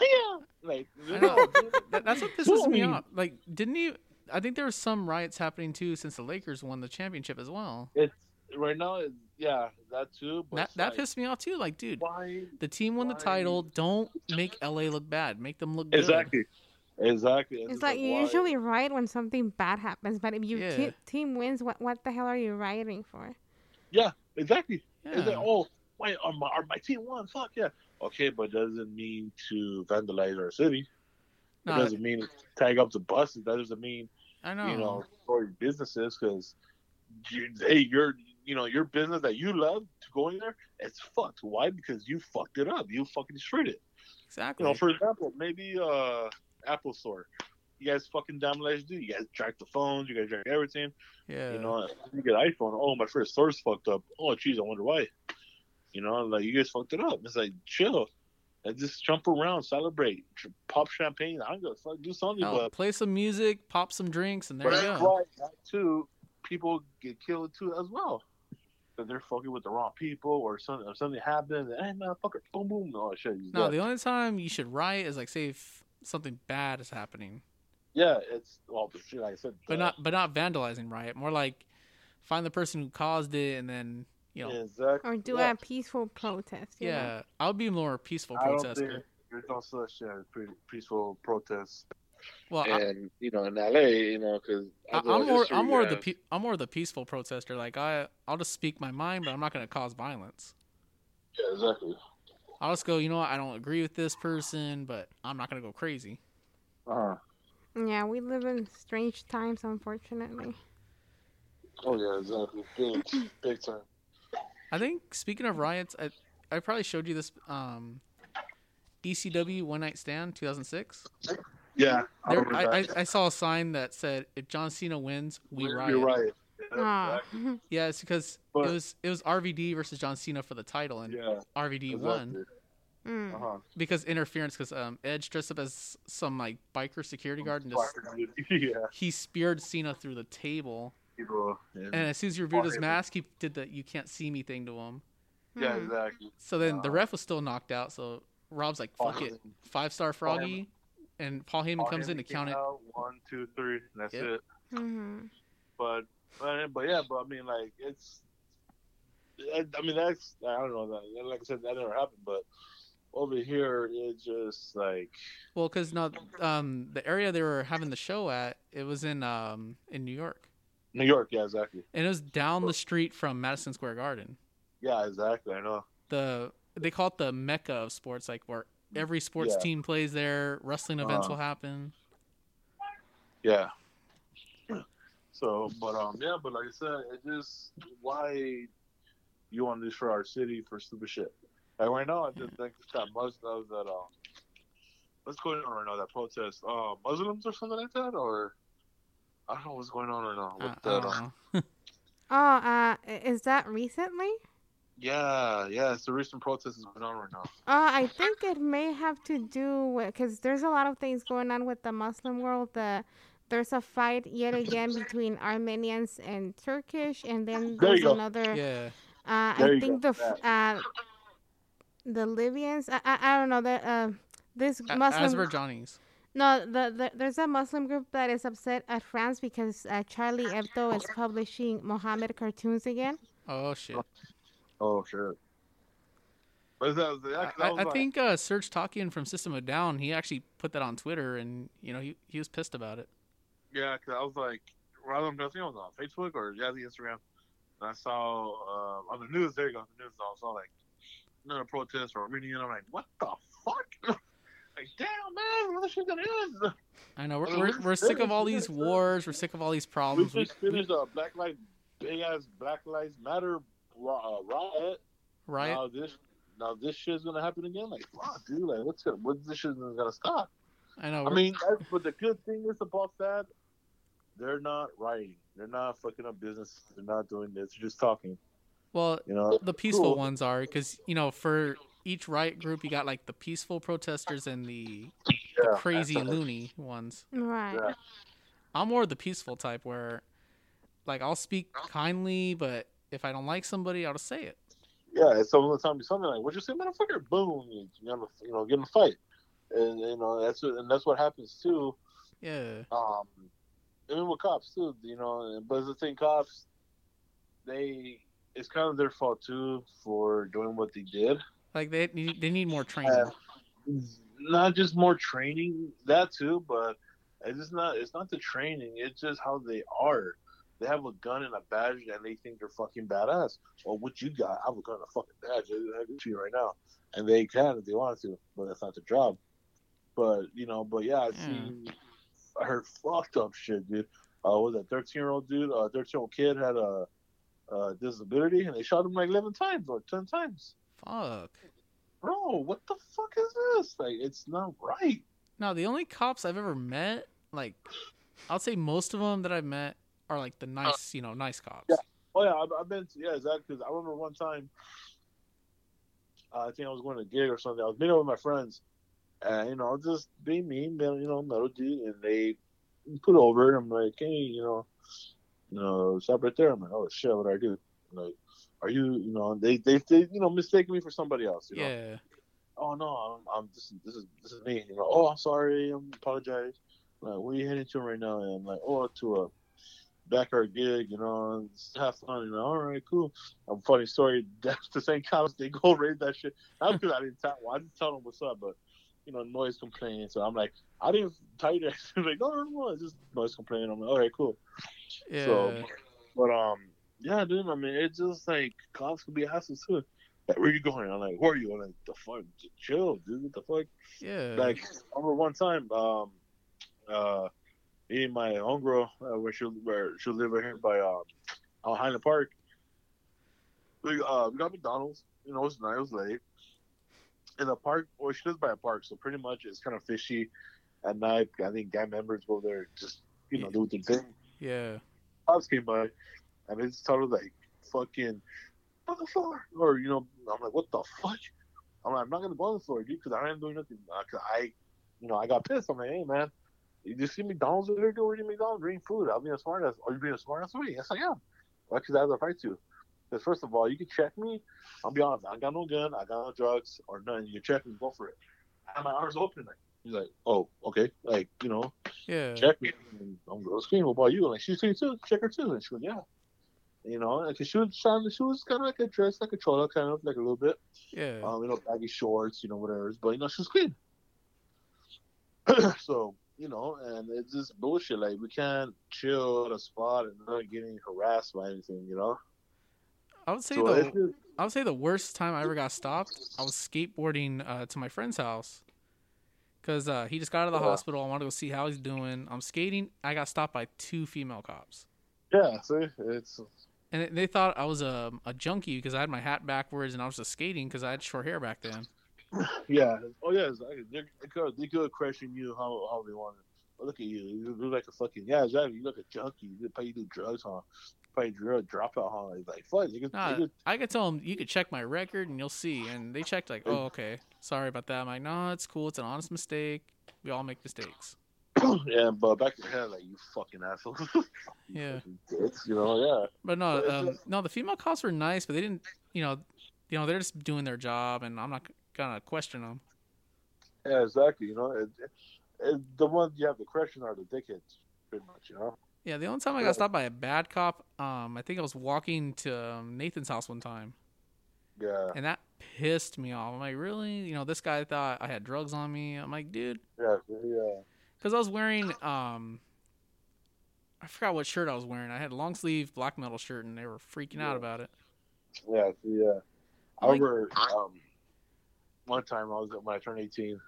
yeah, like
I know.
know,
That, that's what pisses me off. Like, didn't you? I think there was some riots happening too since the Lakers won the championship as well.
it's right now. It's, yeah, that too. But
That that
like,
pissed me off too. Like, dude,
why?
the team won the title. Don't make LA look bad. Make them look good.
Exactly, exactly.
It's
just
like you usually riot when something bad happens, but if your
Yeah.
te- team wins, what what the hell are you rioting for?
Yeah, exactly. It's like,
Yeah.
oh, wait, our, my, our, my team won. Fuck yeah. Okay, but doesn't mean to vandalize our city. It doesn't mean to tag up the buses. That doesn't mean
I know.
you know for your businesses because you, hey, your you know your business that you love to go in there, it's fucked. Why? Because you fucked it up. You fucking destroyed it.
exactly.
You know, for example, maybe uh Apple Store. You guys fucking damn do. You guys track the phones. You guys track everything.
yeah.
You know, you get iPhone. Oh, my first source fucked up. Oh, jeez, I wonder why. You know, like you guys fucked it up. It's like chill. And just jump around, celebrate, pop champagne. I don't give a fuck. Do something, but
play some music, pop some drinks, and there
but
you
that's
go.
that too people get killed too as well. Because they're fucking with the wrong people or something. Or something happens. And, hey, motherfucker, boom, boom. No shit. he's
No, the only time you should riot is like say if something bad is happening,
yeah, it's well, shit like I said,
but
uh,
not but not vandalizing riot. More like find the person who caused it and then you know.
exactly.
Or do
yeah.
a peaceful protest? you know?
Yeah, I'll be more peaceful
I don't
protester.
think there's no such uh, peaceful protest.
Well, I,
and you know, in LA, you know, because
I, I'm more I'm more the pe- I'm more of the peaceful protester. Like I I'll just speak my mind, but I'm not gonna cause violence.
yeah, exactly.
I'll just go. You know what? I don't agree with this person, but I'm not gonna go crazy.
Uh-huh.
Yeah, we live in strange times, unfortunately.
Oh yeah, exactly. Big, big time.
I think speaking of riots, I I probably showed you this um ECW One Night Stand 2006.
Yeah, I
There, I, I. I saw a sign that said, "If John Cena wins, we
You're
riot."
right. Yeah,
Ah.
exactly.
Yeah, it's because
But-
it was it was RVD versus John Cena for the title, and
yeah,
RVD won
Mm.
Uh-huh.
because interference. Because um, Edge dressed up as some like biker security guard and just
yeah,
he speared Cena through the table.
People. And,
And as soon as he revealed his mask, he did the "you can't see me" thing to him.
yeah,
Mm.
exactly.
So then the
Uh,
ref was still knocked out. So Rob's like,
Paul
"Fuck it,
Heyman-
five star
Paul
Froggy," and Paul Heyman
Paul
comes in to count
came
it.
out, One, two, three, and that's
Yep.
it.
Mhm.
But, but but yeah, but I mean, like it's. I, I mean, that's I don't know that. Like I said, that never happened. But over here, it's just like
Well, because now um, the area they were having the show at, it was in um, in New York,
New York. Yeah, exactly.
and it was down the street from Madison Square Garden.
Yeah, exactly. I know.
The they call it the mecca of sports, like where every sports
Yeah.
team plays there. Wrestling events
Uh-huh.
will happen.
Yeah, So, but um, yeah, but like I said, it just why you want this for our city for stupid shit. Like right now, I just think it's that Muslims that um, what's going on right now? That protest, uh, Muslims or something like that, or I don't know what's going on right now.
I,
With
I
that,
don't
um.
Oh, uh, is that recently?
yeah, yeah, it's the recent protest is going on right now.
Uh, I think it may have to do with because there's a lot of things going on with the Muslim world. The there's a fight yet again between Armenians and Turkish, and then
There
there's
go.
another.
Yeah.
Uh,
There
I
you
think
go.
the f- uh, the Libyans. I, I, I don't know that. Uh, this
A-
Muslim.
Azerbaijanis.
No, the, the there's a Muslim group that is upset at France because uh, Charlie Hebdo is publishing Mohammed cartoons again.
Oh shit.
Oh shit. But that, that,
I,
that
I,
was
I
like-
think uh, Serj Tankian from System of Down, he actually put that on Twitter, and you know he he was pissed about it.
Yeah, because I was like, rather than I was on Facebook or yeah, the Instagram, and I saw uh, on the news. There you go, on the news. I saw like another protest or Armenian. I'm like, what the fuck? like, damn man, what the shit that is?
I know we're we're,
we
we're sick of all these wars. We're sick of all these problems. We,
just finished a Black Lives big ass Black Lives Matter uh, riot.
riot.
Now this now this shit's gonna happen again. Like, fuck, dude. Like, what's gonna, what's this shit gonna stop?
I know.
I
we're-
mean, but the good thing is about that, they're not writing. They're not fucking up business. They're not doing this. They're just talking.
well,
You know,
the peaceful
Cool.
ones are because you know for each riot group you got like the peaceful protesters and the
Yeah,
crazy loony ones.
Right.
Yeah.
I'm more of the peaceful type where, like, I'll speak kindly, but if I don't like somebody, I'll just say it.
Yeah, it's some of the time be something like, "What you say, motherfucker?" Boom, you, you know, you know, get in a fight, and you know that's what, and that's what happens too.
Yeah.
Um, even with cops too, you know. But the thing, cops, they it's kind of their fault too for doing what they did.
Like they need, they need more training.
Uh, not just more training, that too, but it's just not. It's not the training. It's just how they are. They have a gun and a badge, and they think they're fucking badass. Well, what you got? I have a gun and a fucking badge. I I can shoot you right now, and they can if they want to, but that's not their job. But you know, but yeah, I've
Yeah.
seen. I heard fucked up shit, dude. Uh, was a thirteen year old dude? A thirteen year old kid had a, a disability, and they shot him like eleven times or ten times.
Fuck.
Bro, what the fuck is this? Like, it's not right.
No, the only cops I've ever met, like, I'll say most of them that I've met are like the nice, you know, nice cops.
Yeah. Oh yeah, I've, I've been to, yeah, exactly. Because I remember one time, uh, I think I was going to a gig or something. I was meeting with my friends, and you know, just being mean, man, you know, metal dude, and they put over. I'm like, hey, you know, you know, stop right there. I'm like, oh shit, what do I do? I'm like, are you, you know, they, they, they, you know, mistaken me for somebody else. You know?
Yeah.
Oh no, I'm, I'm this, is- this is, this is me. You know, oh, I'm sorry, I'm apologize. Like, where are you heading to right now? And I'm like, oh, to a backyard gig, you know, and have fun. You know, all right, cool. A funny story. That's the same cops. They go raid that shit. Not because I didn't tell. Well, I didn't tell them what's up, but you know, noise complaining. So I'm like, I didn't tell you that. like, no, no, no, it's just noise complaining. I'm like, all right, cool.
Yeah.
So, but um, yeah, dude. I mean, it's just like cops can be assholes too. Like, where you going? I'm like, who are you? I'm like, the fuck, chill, dude. What the fuck?
yeah.
Like, I remember one time, um, uh, me and my homegirl, uh, where she where she live right here by um, uh, Highland Park. We uh we got McDonald's. You know, it was night. It was late. In the park, or she lives by a park, so pretty much it's kind of fishy at night. I think gang members go there just you know do their thing.
yeah.
Cops came by, and just told like, "Fucking on the floor," or you know, I'm like, "What the fuck?" I'm like, "I'm not gonna go on the floor, dude, because I ain't doing nothing." Uh, 'cause I, you know, I got pissed. I'm like, "Hey, man, you just see McDonald's over there? Go eating McDonald's, eating food. I'll be a smart ass. Are you being a smart ass me? Yes, I am. Why? Because I have the right to. Because first of all, you can check me. I'll be honest. I got no gun. I got no drugs or nothing. You can check me. Go for it. I have my arms open. Like, he's like, "Oh, okay." Like, you know,
Yeah.
check me. And I'm going to scream, what about you? Like, she's screaming too. Check her too. And she goes, yeah. You know, like she was trying to, she was kind of like a dress, like a chola, kind of like a little bit.
Yeah.
Um, you know, baggy shorts, you know, whatever. But, you know, she was clean. so, you know, and it's just bullshit. Like, we can't chill at a spot and not getting harassed by anything, you know?
I would say
So
the
just,
I would say the worst time I ever got stopped. I was skateboarding uh, to my friend's house because uh, he just got out of the
Yeah.
hospital. I wanted to go see how he's doing. I'm skating. I got stopped by two female cops.
Yeah, see, it's
And they thought I was a, a junkie because I had my hat backwards and I was just skating because I had short hair back then.
yeah. Oh yeah, exactly. They, could they could question you how how they want it. But look at you. You look like a fucking yeah, exactly. You look a junkie. You probably do drugs, huh? Probably drug dropout, huh? Like, like fuck. They could,
Nah,
they could,
I could tell them you could check my record and you'll see. And they checked like, oh okay, sorry about that. I'm like, no, it's cool. It's an honest mistake. We all make mistakes.
yeah, but back in head, like you fucking asshole. You
Yeah.
fucking you know, yeah.
But no,
But
um,
just-
no, the female cops were nice, but they didn't. You know, you know, they're just doing their job, and I'm not gonna question them.
Yeah, exactly. You know, it, it, the ones you have to question are the dickheads, pretty much. You know.
Yeah, the only time I got stopped by a bad cop, um, I think I was walking to um, Nathan's house one time,
Yeah,
and that pissed me off. I'm like, really? You know, this guy thought I had drugs on me. I'm like, dude,
yeah, yeah.
Because I was wearing, um, I forgot what shirt I was wearing. I had a long sleeve black metal shirt, and they were freaking out about it.
Yeah, yeah. I
Like-
remember um, one time I was when I turned eighteen,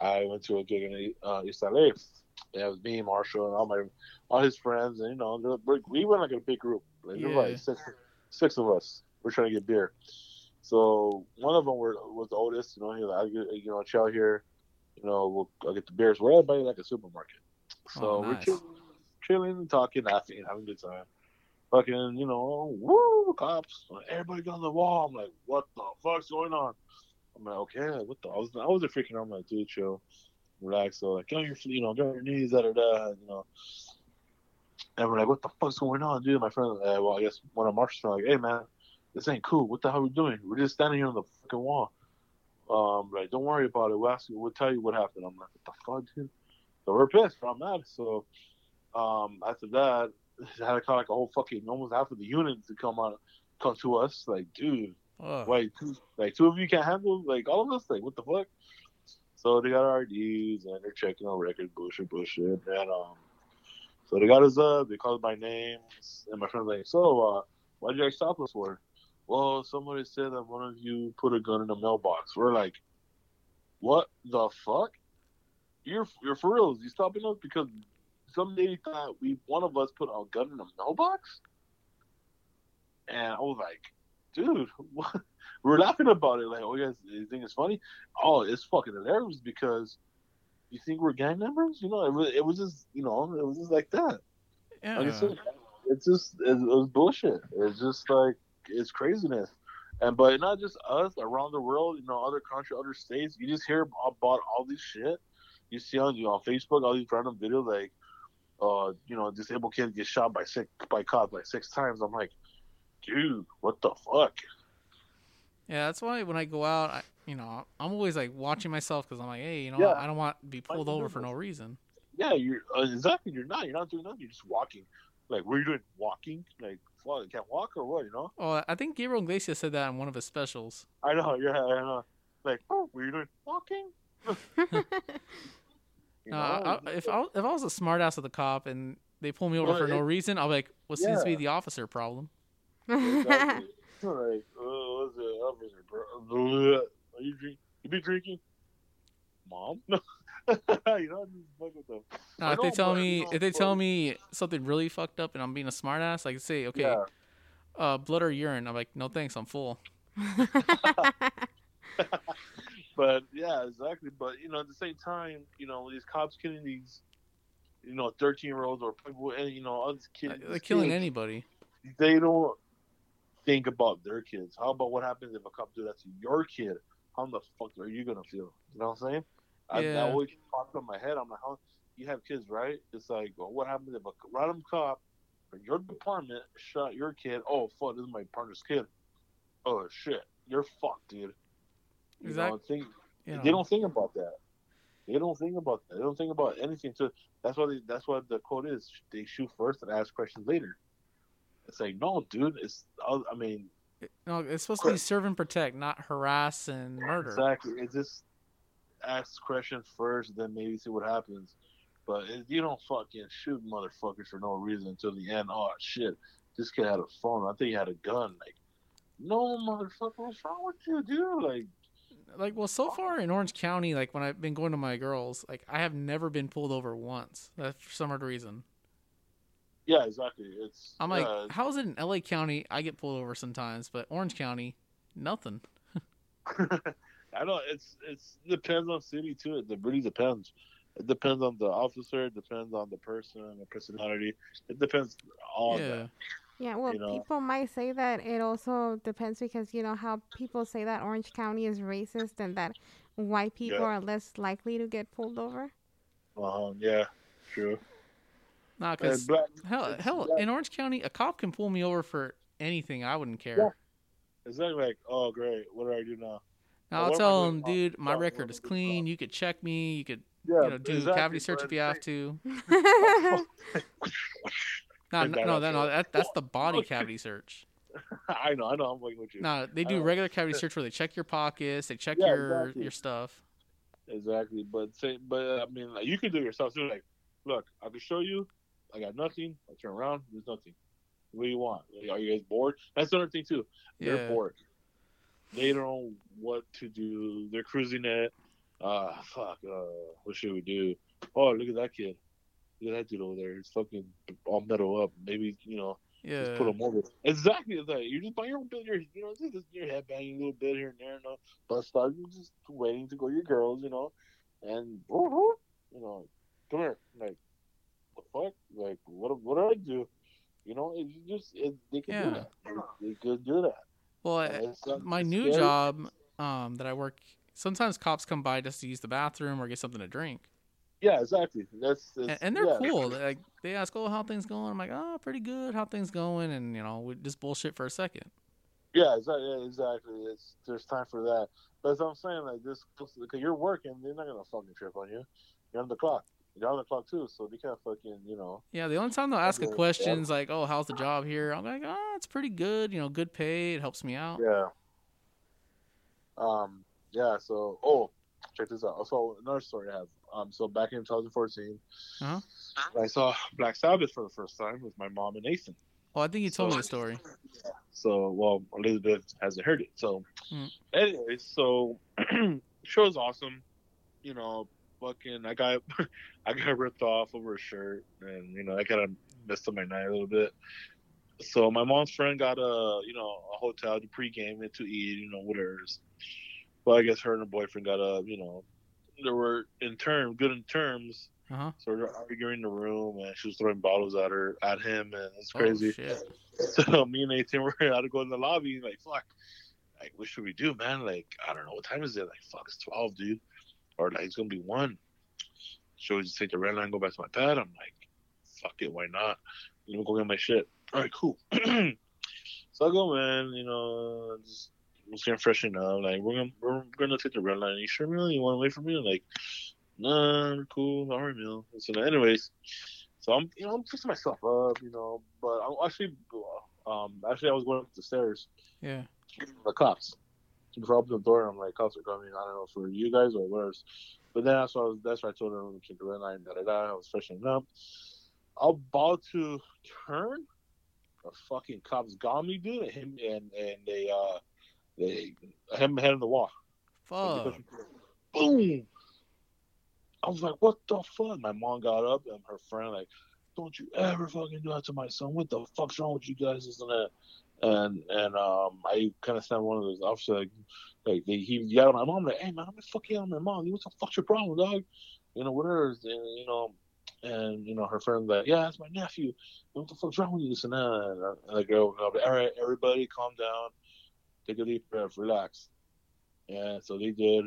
I went to a gig in uh, East LA. Yeah, it was me, Marshall, and all my all his friends, and you know, we're- went like a big group. Like,
Yeah.
like six, six of us. We're trying to get beer. So one of them were, was the oldest. You know, he was like, you know, chill here. You know, we'll I'll get the beers. We're everybody like a supermarket. So
Oh,
we're
nice.
chilling, chilling, talking, laughing, having a good time. Fucking, you know, woo, cops. Everybody got on the wall. I'm like, what the fuck's going on? I'm like, okay, what the? I was, I wasn't freaking out. I'm like, dude, chill, relax. So like, get on your, you know, get on your knees, da da da, you know. And we're like, what the fuck's going on, dude? My friend, uh, well, I guess one of Marshall's like, hey man, this ain't cool. What the hell are we doing? We're just standing here on the fucking wall. Um, like, don't worry about it. We'll ask you. We'll tell you what happened. I'm like, what the fuck, dude? So we're pissed. I'm mad. So, um, after that, I had to call like a whole fucking almost half of the unit to come on, come to us. Like, dude,
Ugh.
wait, two, like two of you can't handle like all of us. Like, what the fuck? So they got our IDs and they're checking our records, bullshit, bullshit, and um, so they got us up. They called my name, and my friend's like, "So, uh, why'd you guys stop us for?" Well, somebody said that one of you put a gun in a mailbox. We're like, "What the fuck? You're you're for real? You stopping us because some lady thought we one of us put a gun in a mailbox?" And I was like, "Dude, what?" we're laughing about it. Like, "Oh, you guys, you think it's funny?" Oh, it's fucking hilarious because you think we're gang members? You know, it was, it was just, you know, it was just like that.
yeah.
Like I said, it's just, it, it was bullshit. It's just like, it's craziness. And, but not just us, around the world, you know, other countries, other states, you just hear about all this shit. You see on, you know, on Facebook, all these random videos, like, uh, you know, disabled kids get shot by six, by cops like six times. I'm like, dude, what the fuck?
Yeah, that's why when I go out, I, you know, I'm always like watching myself because I'm like, hey, you know,
Yeah.
I don't want to be pulled over for no reason.
Yeah, you're uh, exactly. You're not. You're not doing nothing. You're just walking. Like, what are you doing? Walking? Like, what? You can't walk or what? You know?
Oh, I think Gabriel Iglesias said that in one of his specials.
I know. Yeah, I know. Like, oh, what are you doing? Walking? You
Uh, I, I- if I, if I was a smartass of the cop and they pull me over
Well,
for no reason, I'll be like, what seems to be the officer problem?
Exactly. like, oh, what's it, officer, bro? Are you drink? You be drinking? Mom? you know, just fuck with them.
Now,
I
if they tell me
you know,
if they
but-
tell me something really fucked up and I'm being a smartass, like I can say, okay,
Yeah.
uh, blood or urine, I'm like, no thanks, I'm full.
But yeah, exactly. But you know, at the same time, you know, these cops killing these, you know, thirteen year olds or people, and you know, other kids,
They're killing
kids,
anybody.
They don't think about their kids. How about what happens if a cop do that to your kid? How the fuck are you gonna feel? You know what I'm saying? I,
Yeah.
that always popped in my head. I'm like, how you have kids, right? It's like, well, what happens if a random cop from your department shot your kid? Oh fuck, this is my partner's kid. Oh shit, you're fucked, dude. You
Exact-
know, think,
You know?
they don't think about that. They don't think about that. They don't think about anything. So that's why they, that's what the quote is. They shoot first and ask questions later. It's like no, dude. It's uh, I mean
No, it's supposed to be serve and protect, not harass and murder.
exactly. It just ask questions first, then maybe see what happens. But it, you don't fucking shoot motherfuckers for no reason until the end. Oh shit, this kid had a phone. I think he had a gun. Like, no motherfucker, what's wrong with you, dude? Like,
Like, well, so far in Orange County, like when I've been going to my girls, like I have never been pulled over once. That for some odd reason.
Yeah, exactly. It's.
I'm like,
yeah,
how is it in LA County? I get pulled over sometimes, but Orange County, nothing.
I know it's it's depends on city too. It really depends. It depends on the officer. It depends on the person, the personality. It depends on
yeah.
that.
Yeah, well,
You know.
people might say that it also depends because you know how people say that Orange County is racist and that white people
Yeah.
are less likely to get pulled over.
Uh-huh, yeah, true.
Nah, because hell, hell,
black-
in Orange County, a cop can pull me over for anything. I wouldn't care.
Yeah. It's not like, oh great, what do I do now?
Now, I'll tell
wrong?
dude, my
What am I
record is clean. You could check me. You could,
Yeah,
you know, do
exactly,
cavity search if you have to. No, no, no, that, no, that, that's the body cavity search.
I know, I know, I'm you.
No, they do regular cavity search where they check your pockets, they check
Yeah,
your
exactly.
your stuff.
Exactly, but say, but uh, I mean, like, you can do it yourself too. Like, look, I can show you. I got nothing. I turn around. There's nothing. What do you want? Like, are you guys bored? That's another thing too. They're
Yeah.
bored. They don't know what to do. They're cruising it. Uh, fuck. Uh, what should we do? Oh, look at that kid. Look at that dude over there. He's fucking all metal up. Maybe you know,
Yeah.
just put him over. Exactly that. You're just by your own bit. You're, you know, just your head banging a little bit here and there. You know, but start you just waiting to go your girls. You know, and you know, come here. Like, the fuck? Like, what? What do I do? You know, it, just it, they can do
Yeah.
that. They could do that.
Well, I,
And it's not
my new
scary.
job um, that I work, sometimes cops come by just to use the bathroom or get something to drink,
Yeah, exactly. That's,
and, and they're
yeah.
cool. They, like they ask, "Oh, how things going?" I'm like, "Oh, pretty good. How things going?" And you know, we just bullshit for a second.
Yeah, exactly. Yeah, exactly. It's there's time for that. But as I'm saying, like this, because you're working, they're not gonna fucking trip on you. You're on the clock. On the clock too, so they can't fucking, you know.
Yeah, the only time they'll ask a
Okay,
questions like, "Oh, how's the job here?" I'm like, "Oh, it's pretty good. You know, good pay. It helps me out."
Yeah. Um. Yeah. So, oh, check this out. So another story I have. Um. So back in 2014,
Uh-huh.
I saw Black Sabbath for the first time with my mom and Nathan.
Oh, I think you told me
So-
the story. Yeah.
So, well, Elizabeth hasn't heard it. So,
Hmm.
anyways, so show's awesome. You know, fucking, I got I got ripped off over a shirt, and you know, I kind of messed up my night a little bit. So my mom's friend got a you know a hotel to pregame it to eat, you know, whatever. But I guess her and her boyfriend got a you know, they were in terms good in terms.
Uh huh.
So they're arguing in the room, and she was throwing bottles at her, at him, and it's crazy.
Oh.
So me and Nathan were had to go in the lobby. Like, fuck, like, what should we do, man? Like, I don't know. What time is it? Like, fuck, it's 12, dude. Or, like, it's to be 1. Should we just take the red line and go back to my pad? I'm like, fuck it, why not? You know, go get my shit. All right, cool. so I go in, you know, just, just getting freshen up. Like, we're gonna we're gonna take the red line. you sure, Mill? You want to wait for me? I'm like, nah, we're cool. All right, Mill. So, anyways, so I'm, you know, I'm fixing myself up, you know, but I'm actually, um, actually, I was going up the stairs,
Yeah.
the cops. I opened the door, I'm like, cops are coming. I don't know for you guys or where's. But then that's why I was, that's why I told him to the red line. Da da da. I was freshening up. I'm about to turn. The fucking cops got me, dude. And him and and they uh they him head on the wall.
Fuck.
Boom. I was like, what the fuck? My mom got up and her friend like, don't you ever fucking do that to my son. What the fuck's wrong with you guys? Isn't that. And and um, I kind of sent one of those officers like, like they, he yelled at my mom like, hey man, how the fuck yelling at my mom? What the fuck's your problem, dog? You know whatever. And you know, and you know her friend like, yeah, that's my nephew. What the fuck's wrong with you? This and that. And the girl, all right, everybody, calm down, take a deep breath, relax. And so they did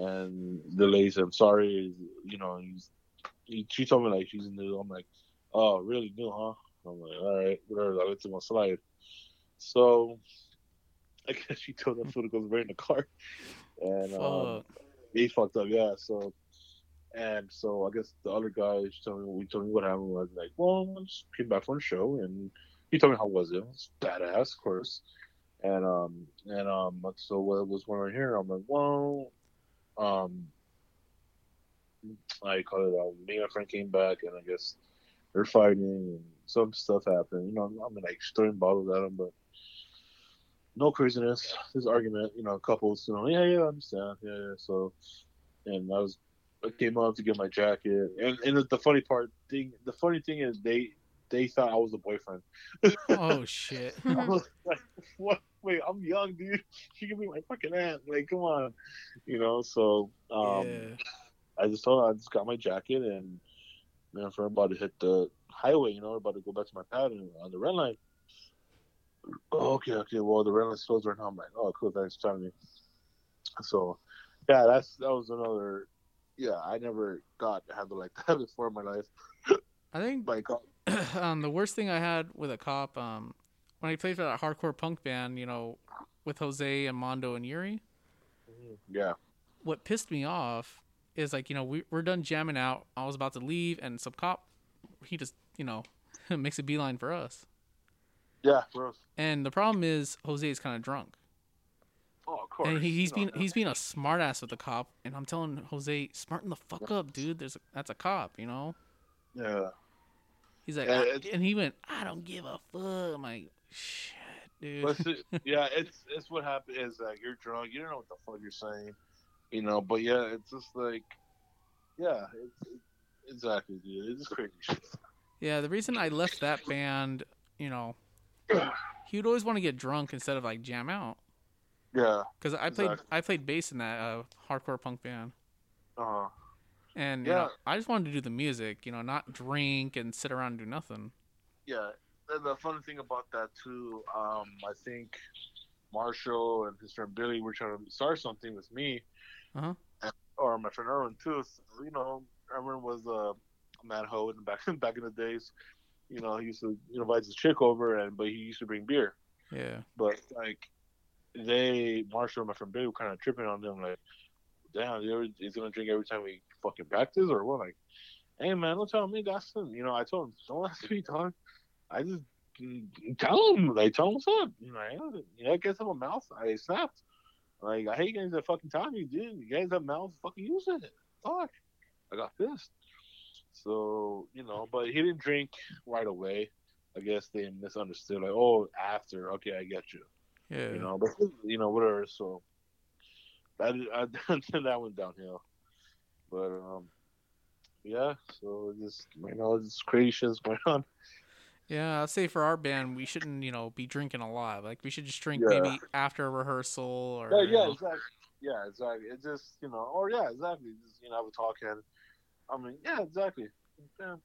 and the lady said, "I'm sorry." You know, he, she told me like she's new. I'm like, "Oh, really new, huh?" I'm like, "All right, whatever." I let them slide. So I guess she told them to go right in the car, and um, he fucked up. Yeah. So and so I guess the other guy told me we told me what happened was like, well, I just came back from the show, and he told me how was it. It was badass, of course. And um and um so what was going on here? I'm like, well, um, I call it. Um, me and my friend came back, and I guess they're fighting, and some stuff happened. You know, I'm like throwing bottles at them, but no craziness. This argument, you know, couples, you know, yeah, yeah, I understand, yeah, yeah. So, and I was, I came up to get my jacket, and and the funny part thing, the funny thing is they, they thought I was the boyfriend.
Oh shit.
I was like, what? Wait, I'm young, dude. She can be my fucking aunt. Like, come on, you know. So, um,
yeah.
I just told her I just got my jacket and man, we're about to hit the highway, you know, about to go back to my pad and on the red line. Oh, okay, okay. Well, the line's closed right now. I'm like, oh, cool. Thanks for telling me. So, yeah, that's that was another. Yeah, I never got handled like that before in my life.
I think
Like,
um, the worst thing I had with a cop, um, when I played for that hardcore punk band, you know, with Jose and Mondo and Yuri,
yeah,
what pissed me off is like, you know, we, we're done jamming out. I was about to leave, and some cop, he just, you know, makes a beeline for us.
Yeah, bro.
And the problem is Jose is kind of drunk,
Oh, of course.
and he, he's
You
being
know,
he's being a smartass with the cop. And I'm telling Jose, smarten the fuck up, dude. There's a, that's a cop, you know.
Yeah,
He's like,
Yeah,
and he went, I don't give a fuck. I'm like, shit, dude.
but see, yeah, it's it's what happened is that you're drunk. You don't know what the fuck you're saying, you know. But yeah, it's just like, yeah, it's, it, exactly, dude. It's crazy shit.
Yeah, the reason I left that band, you know, he would always want to get drunk instead of like jam out.
Yeah.
Because I played
Exactly.
I played bass in that uh, hardcore punk band,
Uh huh.
and you
Yeah.
know, I just wanted to do the music, you know, not drink and sit around and do nothing.
yeah. And the funny thing about that too, um, I think Marshall and his friend Billy were trying to start something with me,
Uh-huh.
and- or my friend Erwin too. So, you know, Erwin was uh, a man hoe in back back in the days. You know, he used to you know, invite his chick over, and but he used to bring beer.
Yeah,
But like, they Marshall and my friend Billy were kind of tripping on them, like, damn, you he's gonna drink every time we fucking practice or what? Like, hey man, don't tell me that's him. You know, I told him don't ask me, dog. I just mm, tell him, like, tell him what's up. You know, I, you know, get some mouth. I snapped. Like, I hate you guys that fucking telling me, dude. You guys have mouth, fucking use it. Fuck. I got pissed. So you know, but he didn't drink right away. I guess they misunderstood. Like, oh, after. Okay, I get you
yeah.
you know, but you know, whatever. So that I, that went downhill. But um, yeah. So just you know, just crazy shit's going on.
Yeah, I'd say for our band, we shouldn't, you know, be drinking a lot. Like we should just drink
Yeah.
maybe after a rehearsal or.
Yeah, yeah, exactly. Yeah, exactly. It just you know, or yeah, exactly. Just you know, have a talk and I mean, yeah, exactly. Yeah,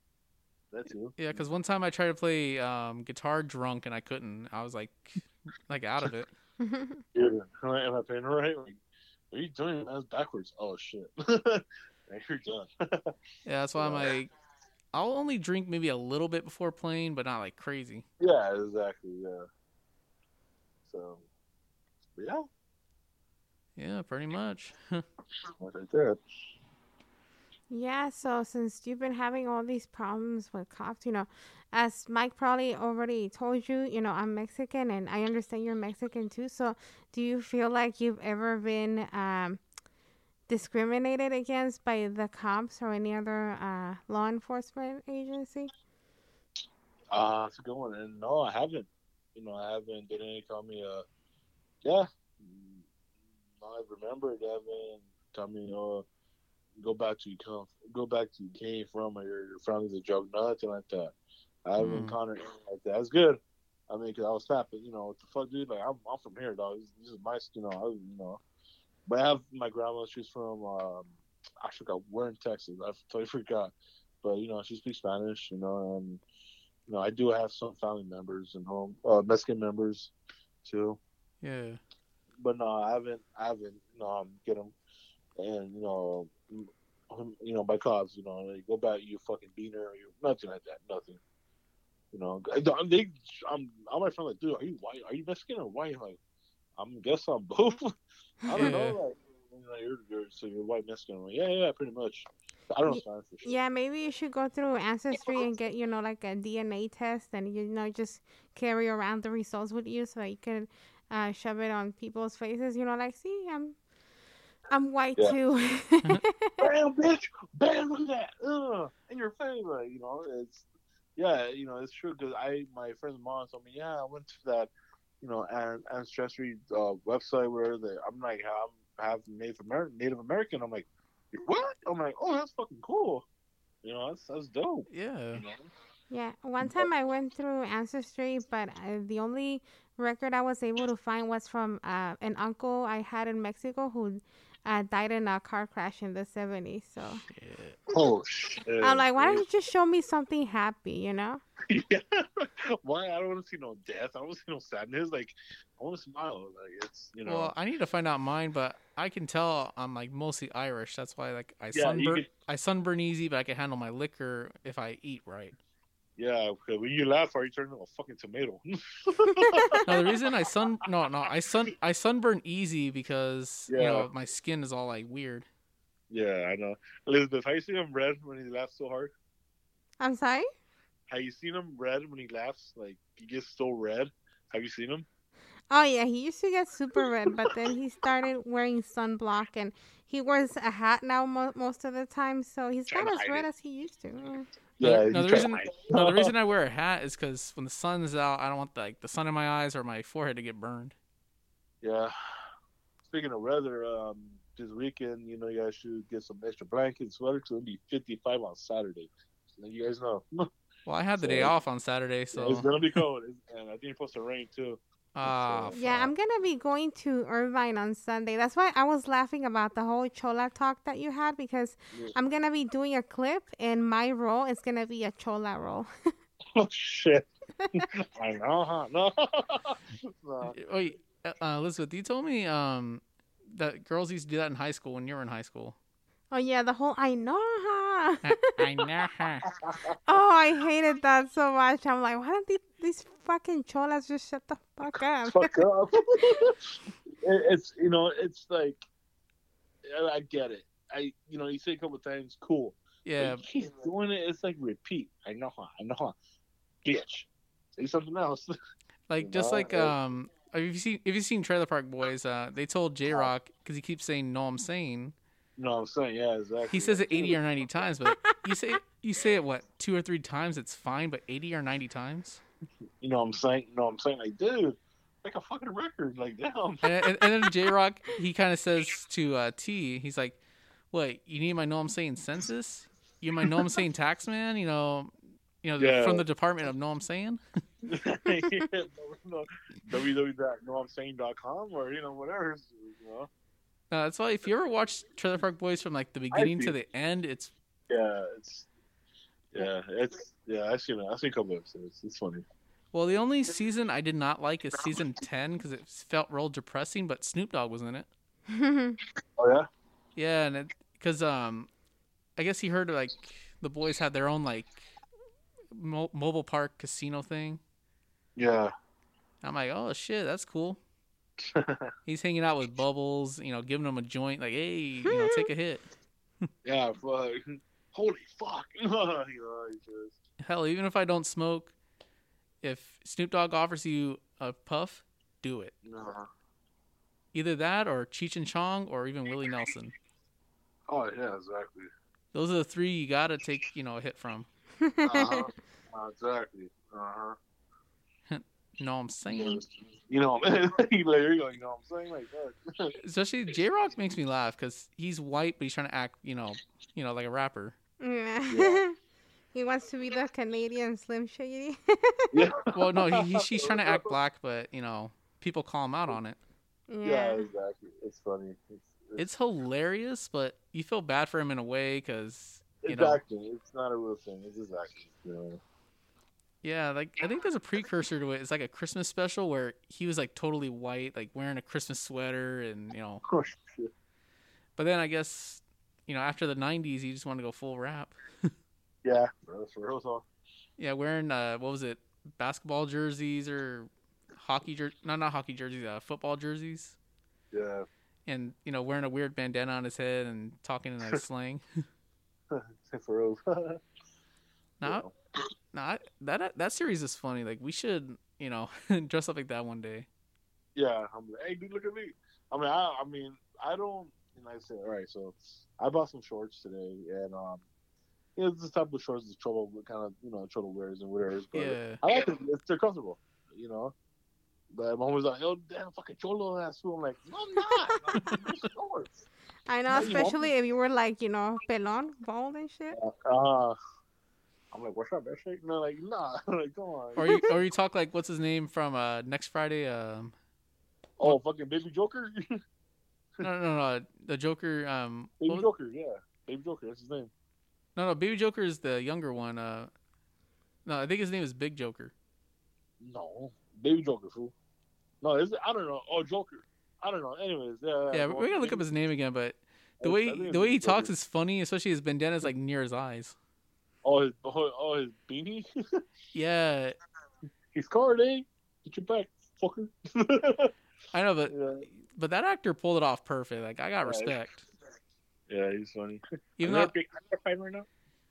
that too.
Yeah, because one time I tried to play um, guitar drunk and I couldn't. I was like, like out of it.
Yeah, am I playing right? Like, what are you doing? That's backwards. Oh shit. Now You're done.
Yeah, that's why I'm like, I'll only drink maybe a little bit before playing, but not like crazy.
yeah, exactly. Yeah. So, yeah.
Yeah, pretty much.
Like that.
Yeah, so since you've been having all these problems with cops, you know, as Mike probably already told you, you know, I'm Mexican and I understand you're Mexican too. So do you feel like you've ever been um, discriminated against by the cops or any other uh, law enforcement agency?
Uh, it's a good one. And no, I haven't. You know, I haven't. They didn't call me. Uh, yeah. I remember they haven't me, go back to you come, go back to you came from, or your, your family's a drug, nothing like that. I haven't
Mm.
encountered anything like that. That's good. I mean, cause I was fat, but you know, what the fuck, dude? Like, I'm, I'm from here, dog. This, this is my, you know, I, you know. But I have my grandma. She's from, um, I forgot where in Texas. I totally forgot. But you know, she speaks Spanish. You know, and you know, I do have some family members and home, uh, Mexican members, too.
Yeah.
But no, I haven't. I haven't. No, um, get them, and you know, um, you know, by cops. You know, like, go back, you fucking beaner, or you nothing like that. Nothing. You know, I- they. I'm. I'm my friend. Like, dude, are you white? Are you Mexican or white? Like, I'm guess I'm both. I don't
Yeah.
know. Like, you know, you're, you're so you're white Mexican. I'm like, yeah, yeah, pretty much. I don't know
Ye-
Spanish for sure.
Yeah, maybe you should go through Ancestry and get, you know, like a DNA test and, you know, just carry around the results with you so that you can uh, shove it on people's faces. You know, like, see, I'm I'm white
Yeah.
too.
bam, bitch, bam, look at that, Ugh, in your face, like, you know, it's, yeah, you know, it's true, because I, my friend's mom told me, yeah, I went to that, you know, an ancestry uh, website where they, I'm like, I'm half Native American, Native American, I'm like, what? I'm like, oh, that's fucking cool, you know, that's, that's dope,
Yeah.
you know,
Yeah, one time I went through Ancestry, but uh, the only record I was able to find was from uh, an uncle I had in Mexico who uh, died in a car crash in the 70s. So
Oh shit!
I'm like, why don't you just show me something happy, you know?
yeah. Why? I don't want to see no death. I don't want to see no sadness. Like, I want to smile. Like, it's you know.
Well, I need to find out mine, but I can tell I'm like mostly Irish. That's why like I
Yeah,
sunburn
could-
I sunburn easy, but I can handle my liquor if I eat right.
Yeah. Okay. When you laugh, are you turning into a fucking tomato?
No, the reason I sun no no I sun I sunburn easy because you know my skin is all like weird.
yeah, I know. Elizabeth, how you seen him red when he laughs so hard?
I'm sorry?
Have you seen him red when he laughs? Like he gets so red. Have you seen him?
Oh, yeah, he used to get super red, but then he started wearing sunblock and he wears a hat now mo- most of the time, so he's
Trying
not as red
it.
as he used to. Mm.
No, no, the reason- No, the reason I wear a hat is because when the sun's out, I don't want like the sun in my eyes or my forehead to get burned.
Yeah. Speaking of weather, um, this weekend, you know, you guys should get some extra blankets, sweaters. It's gonna be 55 on Saturday. So you guys know.
Well, I had the day off on Saturday, so it's
gonna be cold, and I think it's supposed to rain too.
Ah,
Yeah. I'm gonna be going to Irvine on Sunday. That's why I was laughing about the whole Chola talk that you had because
Yeah.
I'm gonna be doing a clip and my role is gonna be a Chola role.
Oh shit! I know, huh? No. no.
Wait, uh, Elizabeth, you told me um that girls used to do that in high school when you were in high school.
oh yeah, the whole I know. Huh?
I know.
oh, I hated that so much. I'm like, why don't these, these fucking cholas just shut the fuck up?
Fuck up. It- it's you know, it's like I, I get it. I you know, you say a couple times, cool.
Yeah,
But he's doing it. It's like repeat. I know, huh? I know, huh? Bitch. Say something else.
like just
No,
like um, have you seen if you've seen Trailer Park Boys? Uh, they told J-Roc because he keeps saying "No, I'm saying."
No, I'm saying, yeah, exactly.
He says it eighty or ninety times, but you say you say it what two or three times, it's fine. But eighty or ninety times,
You know, what I'm saying, no, I'm saying, like, dude, like a fucking record, like, damn.
and, and, and then J-Roc he kind of says to uh, T, he's like, "What you need my know I'm saying census? You my know I'm saying tax man? You know, you know
Yeah.
from the Department of Know I'm saying."
no, www.noamsaying.com or you know whatever. You know,
Uh, that's why if you ever watch Trailer Park Boys from like the beginning to the end, it's
yeah, it's yeah, it's yeah. I seen it. I seen a couple episodes. It's funny.
well the only season I did not like is season ten because it felt real depressing. But Snoop Dogg was in it.
Oh yeah.
Yeah, and because um, I guess he heard like the boys had their own like mo- mobile park casino thing.
Yeah.
I'm like, oh shit, that's cool. He's hanging out with Bubbles, you know, giving him a joint, like, hey, you know, take a hit.
yeah. Fuck. Holy fuck. you know, just,
Hell, even if I don't smoke, if Snoop Dogg offers you a puff, do it.
no.
Either that or Cheech and Chong or even Willie Nelson.
Oh yeah, exactly.
Those are the three you gotta take, you know, a hit from.
Uh-huh. Uh, exactly. Uh huh.
You know what I'm saying?
You know, man. you later, you you know what I'm saying? Like that.
Especially J-Roc makes me laugh because he's white, but he's trying to act, you know, you know, like a rapper.
Yeah.
Yeah.
he wants to be the Canadian Slim Shady.
yeah.
Well, no, he, he he's trying to act black, but you know, people call him out on it.
Yeah,
yeah.
exactly. It's funny. It's, it's,
It's hilarious, but you feel bad for him in a way because you know,
exactly. It's not a real thing. It's just acting. You know.
Yeah, like I think there's a precursor to it. It's like a Christmas special where he was like totally white, like wearing a Christmas sweater, and you know.
Oh shit.
But then I guess you know after the '90s, he just wanted to go full rap.
Yeah, that's for real talk.
Yeah, wearing uh, what was it, basketball jerseys or hockey jer? No, not hockey jerseys, uh, football jerseys.
Yeah.
and you know wearing a weird bandana on his head and talking in like slang.
for real.
Now, now that that series is funny. Like we should, you know, dress up like that one day.
Yeah, I'm like, hey, dude, look at me. I mean, I, I mean, I don't. And I said, all right, so I bought some shorts today, and um, you know, this type of shorts is trouble, kind of, you know, trouble wears and whatever. But
Yeah,
I like it. It's, they're comfortable, you know. But my mom was like, "Yo, damn, fucking cholo ass fool." I'm like, "No, I'm not. They're shorts."
I know,
Yeah, you
especially if you were like, you know, pelon, bald and shit.
Uh, I'm like, what's up, that shit? No, like, nah, like, come on.
Or you or you talk like what's his name from uh next Friday? Um,
oh, fucking Baby Joker,
no, no, no, no the Joker. Um,
Baby Joker, yeah, Baby Joker, that's his name.
no, no, Baby Joker is the younger one. Uh, no, I think his name is Big Joker.
No, Baby Joker, fool. No, is it? I don't know. Oh, Joker. I don't know. Anyways, yeah.
Yeah, we're gonna look up his name again, but the way the way he talks is funny, especially his bandana's like near his eyes.
Oh, his oh, oh his beanie.
Yeah,
He's card, eh? Get your back, fucker.
I know, but
yeah,
but that actor pulled it off perfect. Like I got
Right.
respect.
yeah, he's funny.
Even though
not I'm not fighting right now.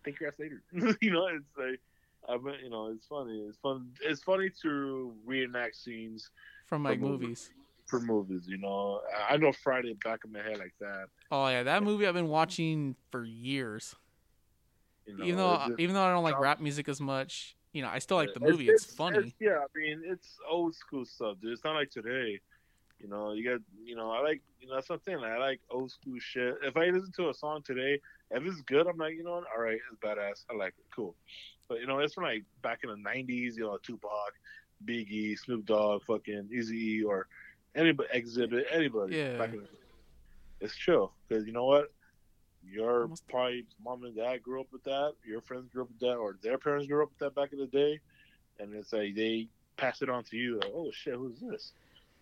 Think your ass later. you know, it's like, I mean, you know, it's funny. It's fun. It's funny to reenact scenes
from like
movies.
movies.
for movies. You know, I know Friday back in my head like that.
Oh yeah, that movie I've been watching for years.
You know,
even though
just-
even though I don't like rap music as much, you know, I still like the
It's-
movie. It's, funny.
it's- yeah, I mean, it's old school stuff, dude. It's not like today. You know, you got, you know, I like, you know, that's something I like old school shit. If I listen to a song today, if it's good, I'm like, you know what, all right, it's badass. I like it, cool. But you know, it's from like back in the '90s, you know, Tupac, Biggie, Snoop Dogg, fucking Eazy, or anybody, Xzibit, anybody.
Yeah.
Back in the, it's chill because you know what, your
Almost-
probably mom and dad grew up with that, your friends grew up with that, or their parents grew up with that back in the day, and it's like they pass it on to you. Like, oh shit, who's this?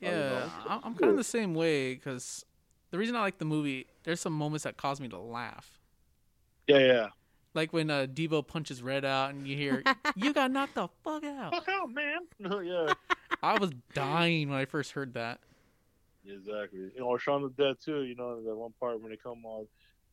Yeah. I'm, I'm kind of the same way because the reason I like the movie, there's some moments that cause me to laugh.
Yeah, yeah.
Like when uh, Debo punches Red out and you hear, "You got knocked the fuck out."
Fuck out, man. No, yeah,
I was dying when I first heard that.
exactly. You know, or Shaun the Dead too. You know, that one part when they come all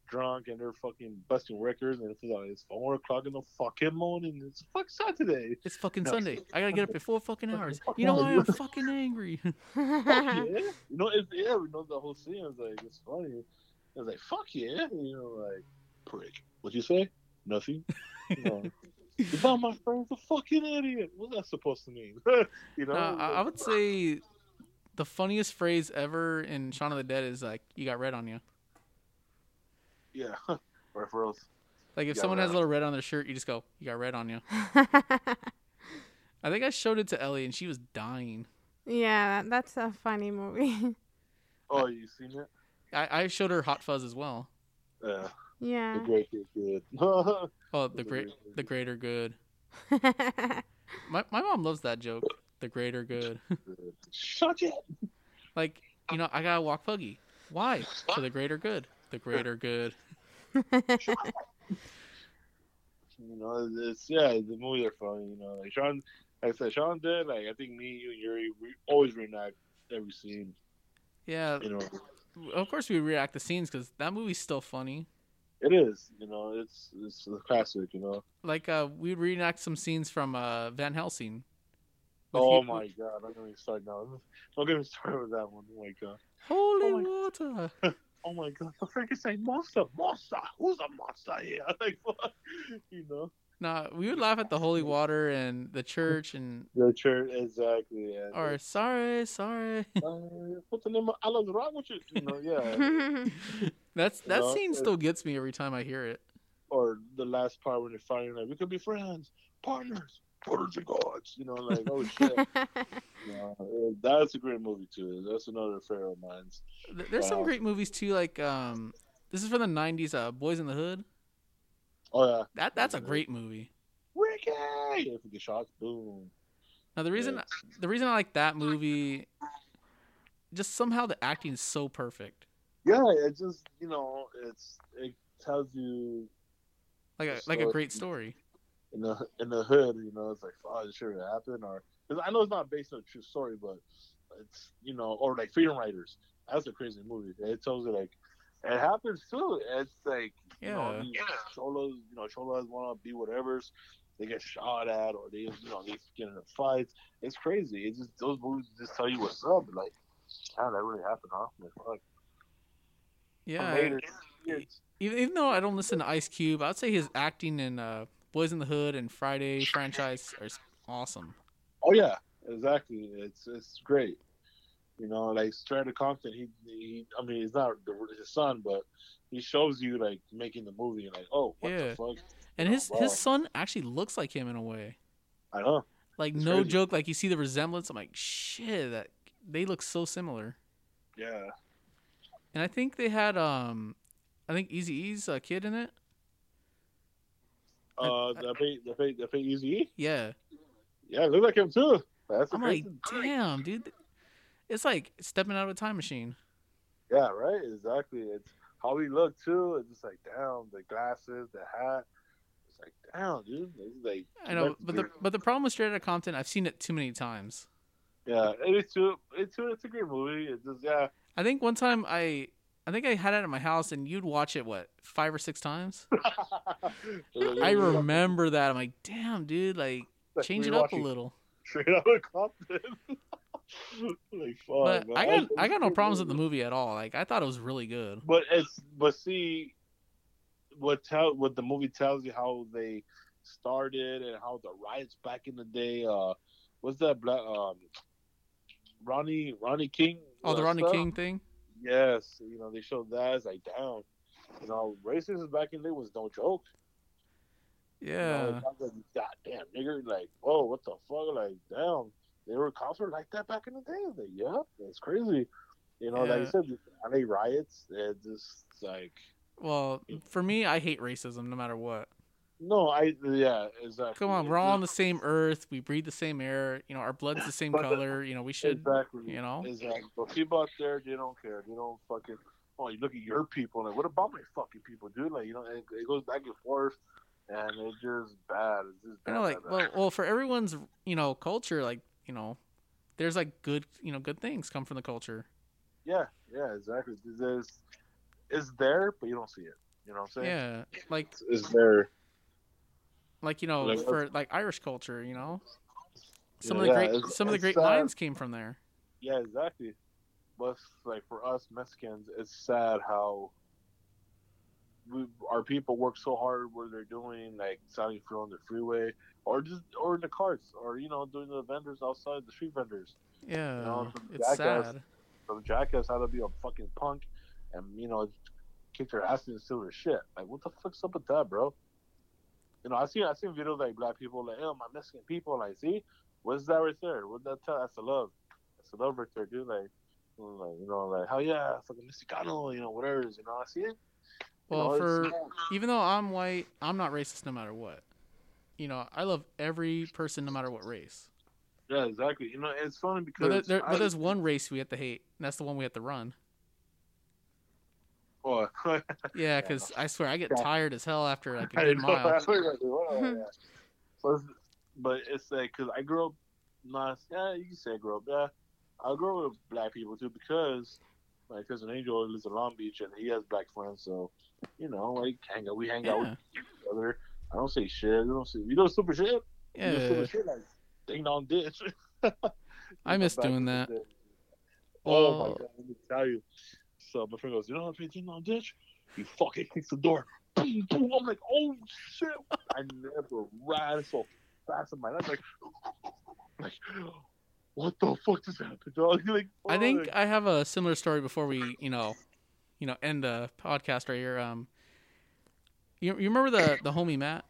drunk and they're fucking busting records, and it's like it's four o'clock in the fucking morning. It's fuck Saturday.
It's fucking
No.
Sunday. I gotta get up at four fucking hours. You know why I'm fucking angry?
Fuck yeah. You know, it's, yeah, we know the whole scene. It's like it's funny. It's like fuck yeah. You know, like prick. What'd you say? Nothing. You know, my friend's a fucking idiot. What's that supposed to mean? you know,
Uh, I, I would say the funniest phrase ever in Shaun of the Dead is like, "You got red on you."
Yeah. Referrals.
Like if someone
red
has a little red on their shirt, you just go, "You got red on you." I think I showed it to Ellie and she was dying.
yeah, that, that's a funny movie.
Oh, you seen it?
I, I showed her Hot Fuzz as well.
Yeah.
yeah.
The great is good.
Oh, the great, the greater good. My my mom loves that joke. The greater good.
Shut it.
like you know, I gotta walk puggy. Why? For the greater good. The greater good.
You know, it's yeah, the movies are funny. You know, like Sean, like I said, Sean did. Like I think me, you, and Yuri, we always reenact every scene.
Yeah,
You know,
of course we react to scenes because that movie's still funny.
it is. You know, it's it's a classic. You know.
Like uh, we reenact some scenes from uh, Van Helsing.
Oh my god! I'm gonna start now. Don't get me started with that one. Oh my god.
Holy
Oh
water!
Oh my god. The Frankenstein monster. Monster. Who's a monster here? Like what? You know.
Nah, we would laugh at the holy water and the church and
The church exactly. And
or sorry, sorry.
uh, what's the name of wrong with you? You know, yeah.
That's that
know,
scene still gets me every time I hear it.
or the last part when they're fighting, like we could be friends, partners, partners and gods. You know, like oh shit. Yeah, uh, that's a great movie too. That's another favorite of mine.
Th- There's some great movies too, like um, this is from the '90s. Uh, Boys in the Hood.
Oh yeah,
That that's a great movie.
Ricky. If we get shots, boom.
Now the reason the reason I like that movie, just somehow the acting is so perfect.
Yeah, it just you know it's it tells you
Like a like a great story.
In the in the hood, you know, it's like oh, this should have happened, or because I know it's not based on a true story, but it's you know, or like Freedom Writers. That's a crazy movie. It tells you like it happens too. It's like you know,
Yeah.
these cholos, you know, cholos want to be whatever's. They get shot at, or they, you know, they get in fights. It's crazy. It's just those movies just tell you what's up. Like, how that really happened, huh? Like, fuck.
Yeah. Even, even though I don't listen to Ice Cube, I'd say his acting in uh, Boys in the Hood and Friday franchise are awesome.
Oh yeah, exactly. It's it's great. You know, like Straight Outta Compton. He, he I mean, he's not the, his son, but he shows you like making the movie and like, oh, what
Yeah.
the fuck?
And his
Wow.
his son actually looks like him in a way.
I know.
Like
It's
no
crazy.
joke, like you see the resemblance. I'm like, shit, that they look so similar.
Yeah.
And I think they had um, I think Eazy-E's a kid in it.
Uh, the pay, the pay, the Eazy.
Yeah,
Yeah, look like him too. That's
I'm like, damn, dude. It's like stepping out of a time machine.
Yeah, right. Exactly. It's how he looked too. It's just like damn the glasses, the hat. It's like damn, dude. It's like
I know, but the but the problem with Straight Outta Compton, I've seen it too many times.
yeah, it's too. It's too. It's a great movie. It's just yeah.
I think one time I, I think I had it at my house, and you'd watch it what five or six times. I remember that. I'm like, damn, dude, like
Like,
change it up a little.
Straight out of Compton. like fuck.
But
man.
I got I got no problems with the movie at all. Like I thought it was really good.
But it's but see, what tell what the movie tells you how they started and how the riots back in the day. Uh, was that black um, Ronnie Ronnie King?
Oh, the Ronnie
stuff?
King thing.
Yes, you know they showed that. It's like damn, you know, racism back in the day was no joke. You know,
Yeah.
it's not like, goddamn nigger, like whoa, what the fuck, like damn, they were cops were like that back in the day. Like, yeah, it's crazy. You know, like
Yeah.
you said, LA riots. It's just like.
Well, for me, I hate racism no matter what.
No, I yeah, exactly.
Come on, we're all on the same earth. We breathe the same air. You know, our blood's the same color. You know, we should.
exactly.
you know?
exactly. But people out there, they don't care. They don't fucking. Oh, you look at your people. Like, what about my fucking people, dude? Like, you know, it, it goes back and forth, and it's just bad. It's just bad.
know, like,
bad,
well,
bad.
well, for everyone's, you know, culture, like, you know, there's like good, you know, good things come from the culture.
yeah, yeah, exactly. There's, it's there, but you don't see it. You know what I'm saying?
Yeah, like,
It's, it's there.
Like you know,
Like,
for like Irish culture, you know, some
Yeah,
of the
yeah,
great, some of the great
sad.
came from there.
Yeah, exactly. But like for us Mexicans, it's sad how we, our people work so hard what they're doing, like selling food on the freeway, or just or in the carts, or you know doing the vendors outside the street vendors.
Yeah,
know,
it's
jackass-
sad.
So jackass had to be a fucking punk, and you know kick their ass and steal their shit. Like what the fuck's up with that, bro? You know, I see I seen videos like black people like, oh my Mexican people, like see, what's that right there? What that tell? That's the love. That's the love right there, dude. Like, like you know, like hell yeah, fucking Mexicano, you know, whatever. You know, I see it. You
Well,
know, it's-
for even though I'm white, I'm not racist no matter what. You know, I love every person no matter what race.
yeah, exactly. You know, it's funny
But,
because
there, there,
I-
but there's one race we have to hate, and that's the one we have to run.
Oh,
Yeah,
Yeah,
because I swear I get
Yeah.
tired as hell after like a
I
good mile.
I know exactly what I- yeah. So, it's, but it's like because I grew up, not yeah, you can say I grew up. Yeah, I grew up with black people too because my cousin Angel lives in Long Beach and he has black friends. So, you know, like hang out, we hang out
Yeah,
with each other. I don't say shit. We don't say we do super shit. We do
yeah.
stupid shit like ding dong ditch.
I miss doing that.
day. Oh my god, let me tell you. So my friend goes, you know how to ding dong ditch? He fucking kicks the door. Boom, boom. I'm like, oh shit! I never ran so fast in my life. Like, like, what the fuck just happened, dog? Like,
I think. I have a similar story before we, you know, you know, end the podcast right here. Um, you, you remember the the homie Matt?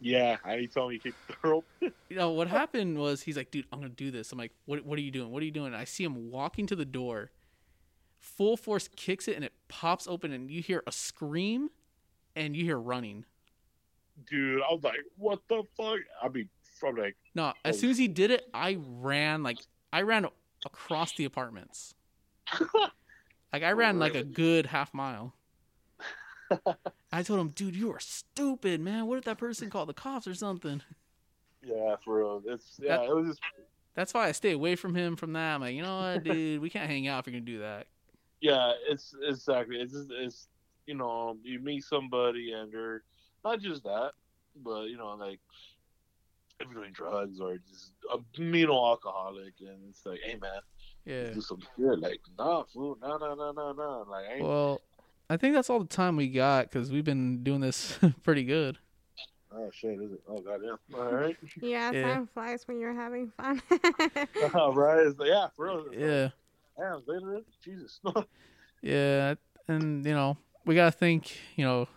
Yeah, I he told me he kicked the girl.
You know what happened was he's like, dude, I'm gonna do this. I'm like, what What are you doing? What are you doing? And I see him walking to the door, full force kicks it, and it pops open, and you hear a scream, and you hear running.
Dude, I was like, what the fuck? I mean, from like,
No, as
Oh.
soon as he did it, I ran like I ran across the apartments. Like I ran like a good half mile. I told him, dude, you are stupid, man. What if that person called the cops or something?
yeah, for real. It's yeah,
That-
it was just
That's why I stay away from him from that. I'm like, you know what, dude, we can't hang out if you're gonna do that.
Yeah, it's exactly. It's just, it's you know, you meet somebody and they're not just that, but you know, like if you're doing drugs or just a you know alcoholic, and it's like, hey man,
Yeah.
do some shit. Like, nah, fool, nah, nah, nah, nah, nah. Like, I ain't,
Well, I think that's all the time we got because we've been doing this pretty good.
oh shit, is it? Oh goddamn. All right,
Yeah,
Yeah.
time flies when you're having fun.
all right. It's yeah, for real.
Yeah.
Damn, later, Jesus.
Yeah. And, you know, we got to thank, you know,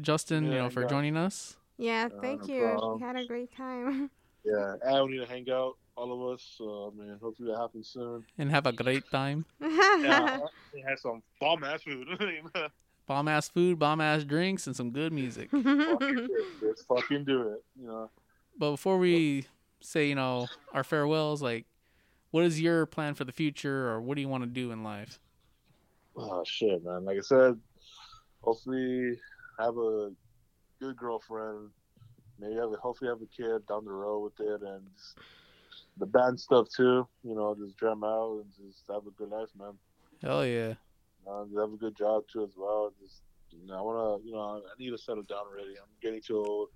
Justin, you know, for
yeah.
joining us.
Yeah,
Uh,
thank
no
you.
problem.
We had a great time.
Yeah, and we need to hang out, all of us. So, man, hopefully that happens soon.
And have a great time.
Yeah, we had some bomb ass food.
Bomb ass food, bomb ass drinks, and some good music.
Let's fucking do it. You know.
But before we say, you know, our farewells, like, what is your plan for the future, or what do you want to do in life?
Oh shit, man! Like I said, hopefully have a good girlfriend. Maybe have a, hopefully have a kid down the road with it, and just the band stuff too. You know, just jam out and just have a good life, man.
Hell yeah.
Just have a good job too as well. Just you know, I wanna, you know, I need to settle down already. I'm getting too old.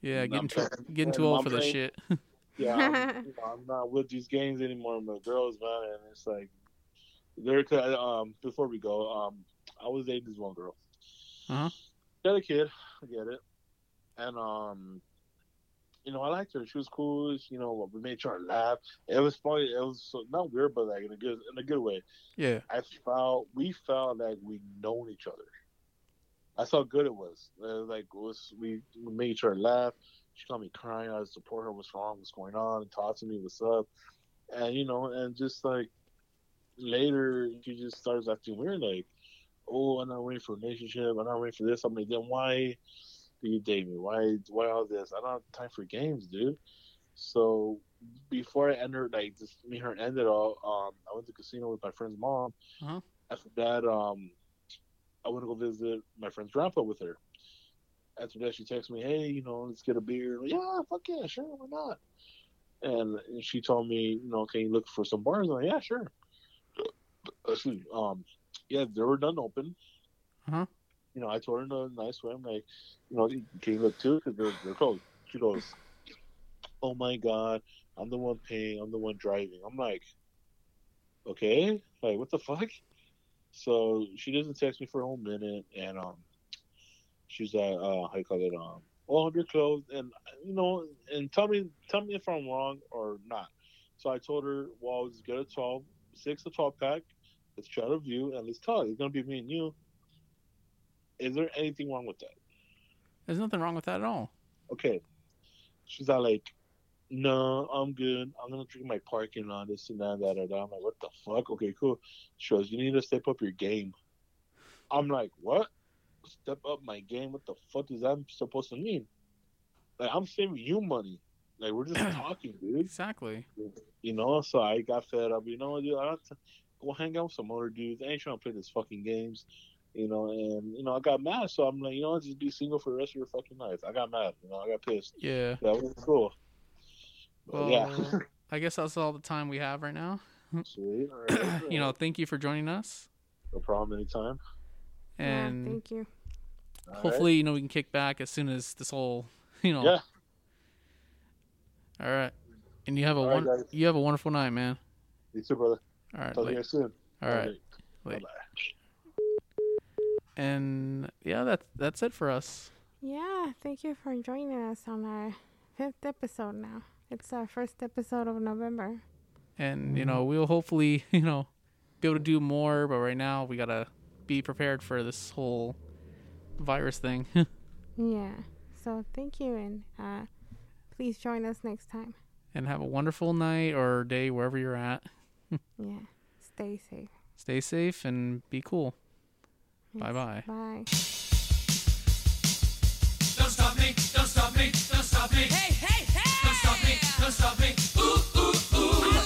Yeah,
I'm
getting too,
playing-
getting too
I'm
old for this shit.
Yeah, I'm, you know, I'm not with these games anymore. I'm with girls, man, and it's like there. Um, before we go, um, I was dating this one girl.
Uh-huh.
Got a kid, I get it, and um, you know, I liked her. She was cool. You know, we made sure to laugh. It was funny. It was so, not weird, but like in a good in a good way.
yeah.
I felt we felt like we known each other. That's how good it was. It was like it was we, we made each other laugh. She called me crying. I support her. What's wrong? What's going on? And talk to me. What's up? And you know, and just like later, she just starts acting weird. Like, oh, I'm not waiting for a relationship. I'm not waiting for this. I'm like, then why do you date me? Why? Why all this? I don't have time for games, dude. So before I entered, like just me and her ended all. Um, I went to the casino with my friend's mom.
Uh-huh.
After that, um, I went to go visit my friend's grandpa with her. After that, she texted me, "Hey, you know, let's get a beer." Like, yeah, fuck yeah, sure, why not? And she told me, you know, can you look for some bars? I'm like, yeah, sure. Excuse me. Um, yeah, they were done open.
Uh-huh.
You know, I told her in a nice way. I'm like, you know, can you look too? Because they're, they're closed. She goes, oh my god, I'm the one paying, I'm the one driving. I'm like, okay, like what the fuck? So she doesn't text me for a whole minute, and um, she's like, uh, how you call it? Um, oh, you're closed, and you know, and tell me, tell me if I'm wrong or not. So I told her, well, let's get a 12, six to 12 pack. Let's try to view and let's talk. It's gonna be me and you. Is there anything wrong with that?
There's nothing wrong with that at all.
okay. She's not like, no, I'm good. I'm gonna drink my parking lot, this and that, that, that. I'm like, what the fuck? Okay, cool. She goes, you need to step up your game. I'm like, what? Step up my game? What the fuck is that supposed to mean? Like, I'm saving you money. Like, we're just talking, dude.
Exactly.
You know, so I got fed up. You know dude? I have to go hang out with some other dudes. I ain't trying to play these fucking games. You know, and you know, I got mad. So I'm like, you know, just be single for the rest of your fucking life. I got mad. You know, I got pissed.
Yeah.
That was cool. But
Well,
yeah.
I guess that's all the time we have right now.
Sweet. Right.
you know, thank you for joining us.
no problem anytime.
And
yeah, thank you.
All right.
hopefully, you know, we can kick back as soon as this whole, you know.
Yeah.
All right. And you have a
All right,
one.
guys.
you have a wonderful night, man.
You too, brother.
All right.
Talk to you soon.
All right.
Bye
Late.
bye.
And yeah, that's that's it for us.
Yeah, thank you for joining us on our fifth episode now. It's our first episode of November.
And you mm-hmm. know, we'll hopefully, you know, be able to do more. But right now, we gotta be prepared for this whole virus thing.
Yeah. So thank you, and uh, please join us next time.
and have a wonderful night or day wherever you're at.
Yeah. Stay safe.
Stay safe and be cool.
Yes.
Bye-bye.
Bye.
Don't stop me, don't stop me, don't stop me. Hey, hey, hey! Don't stop me, don't stop me. Ooh, ooh, ooh. I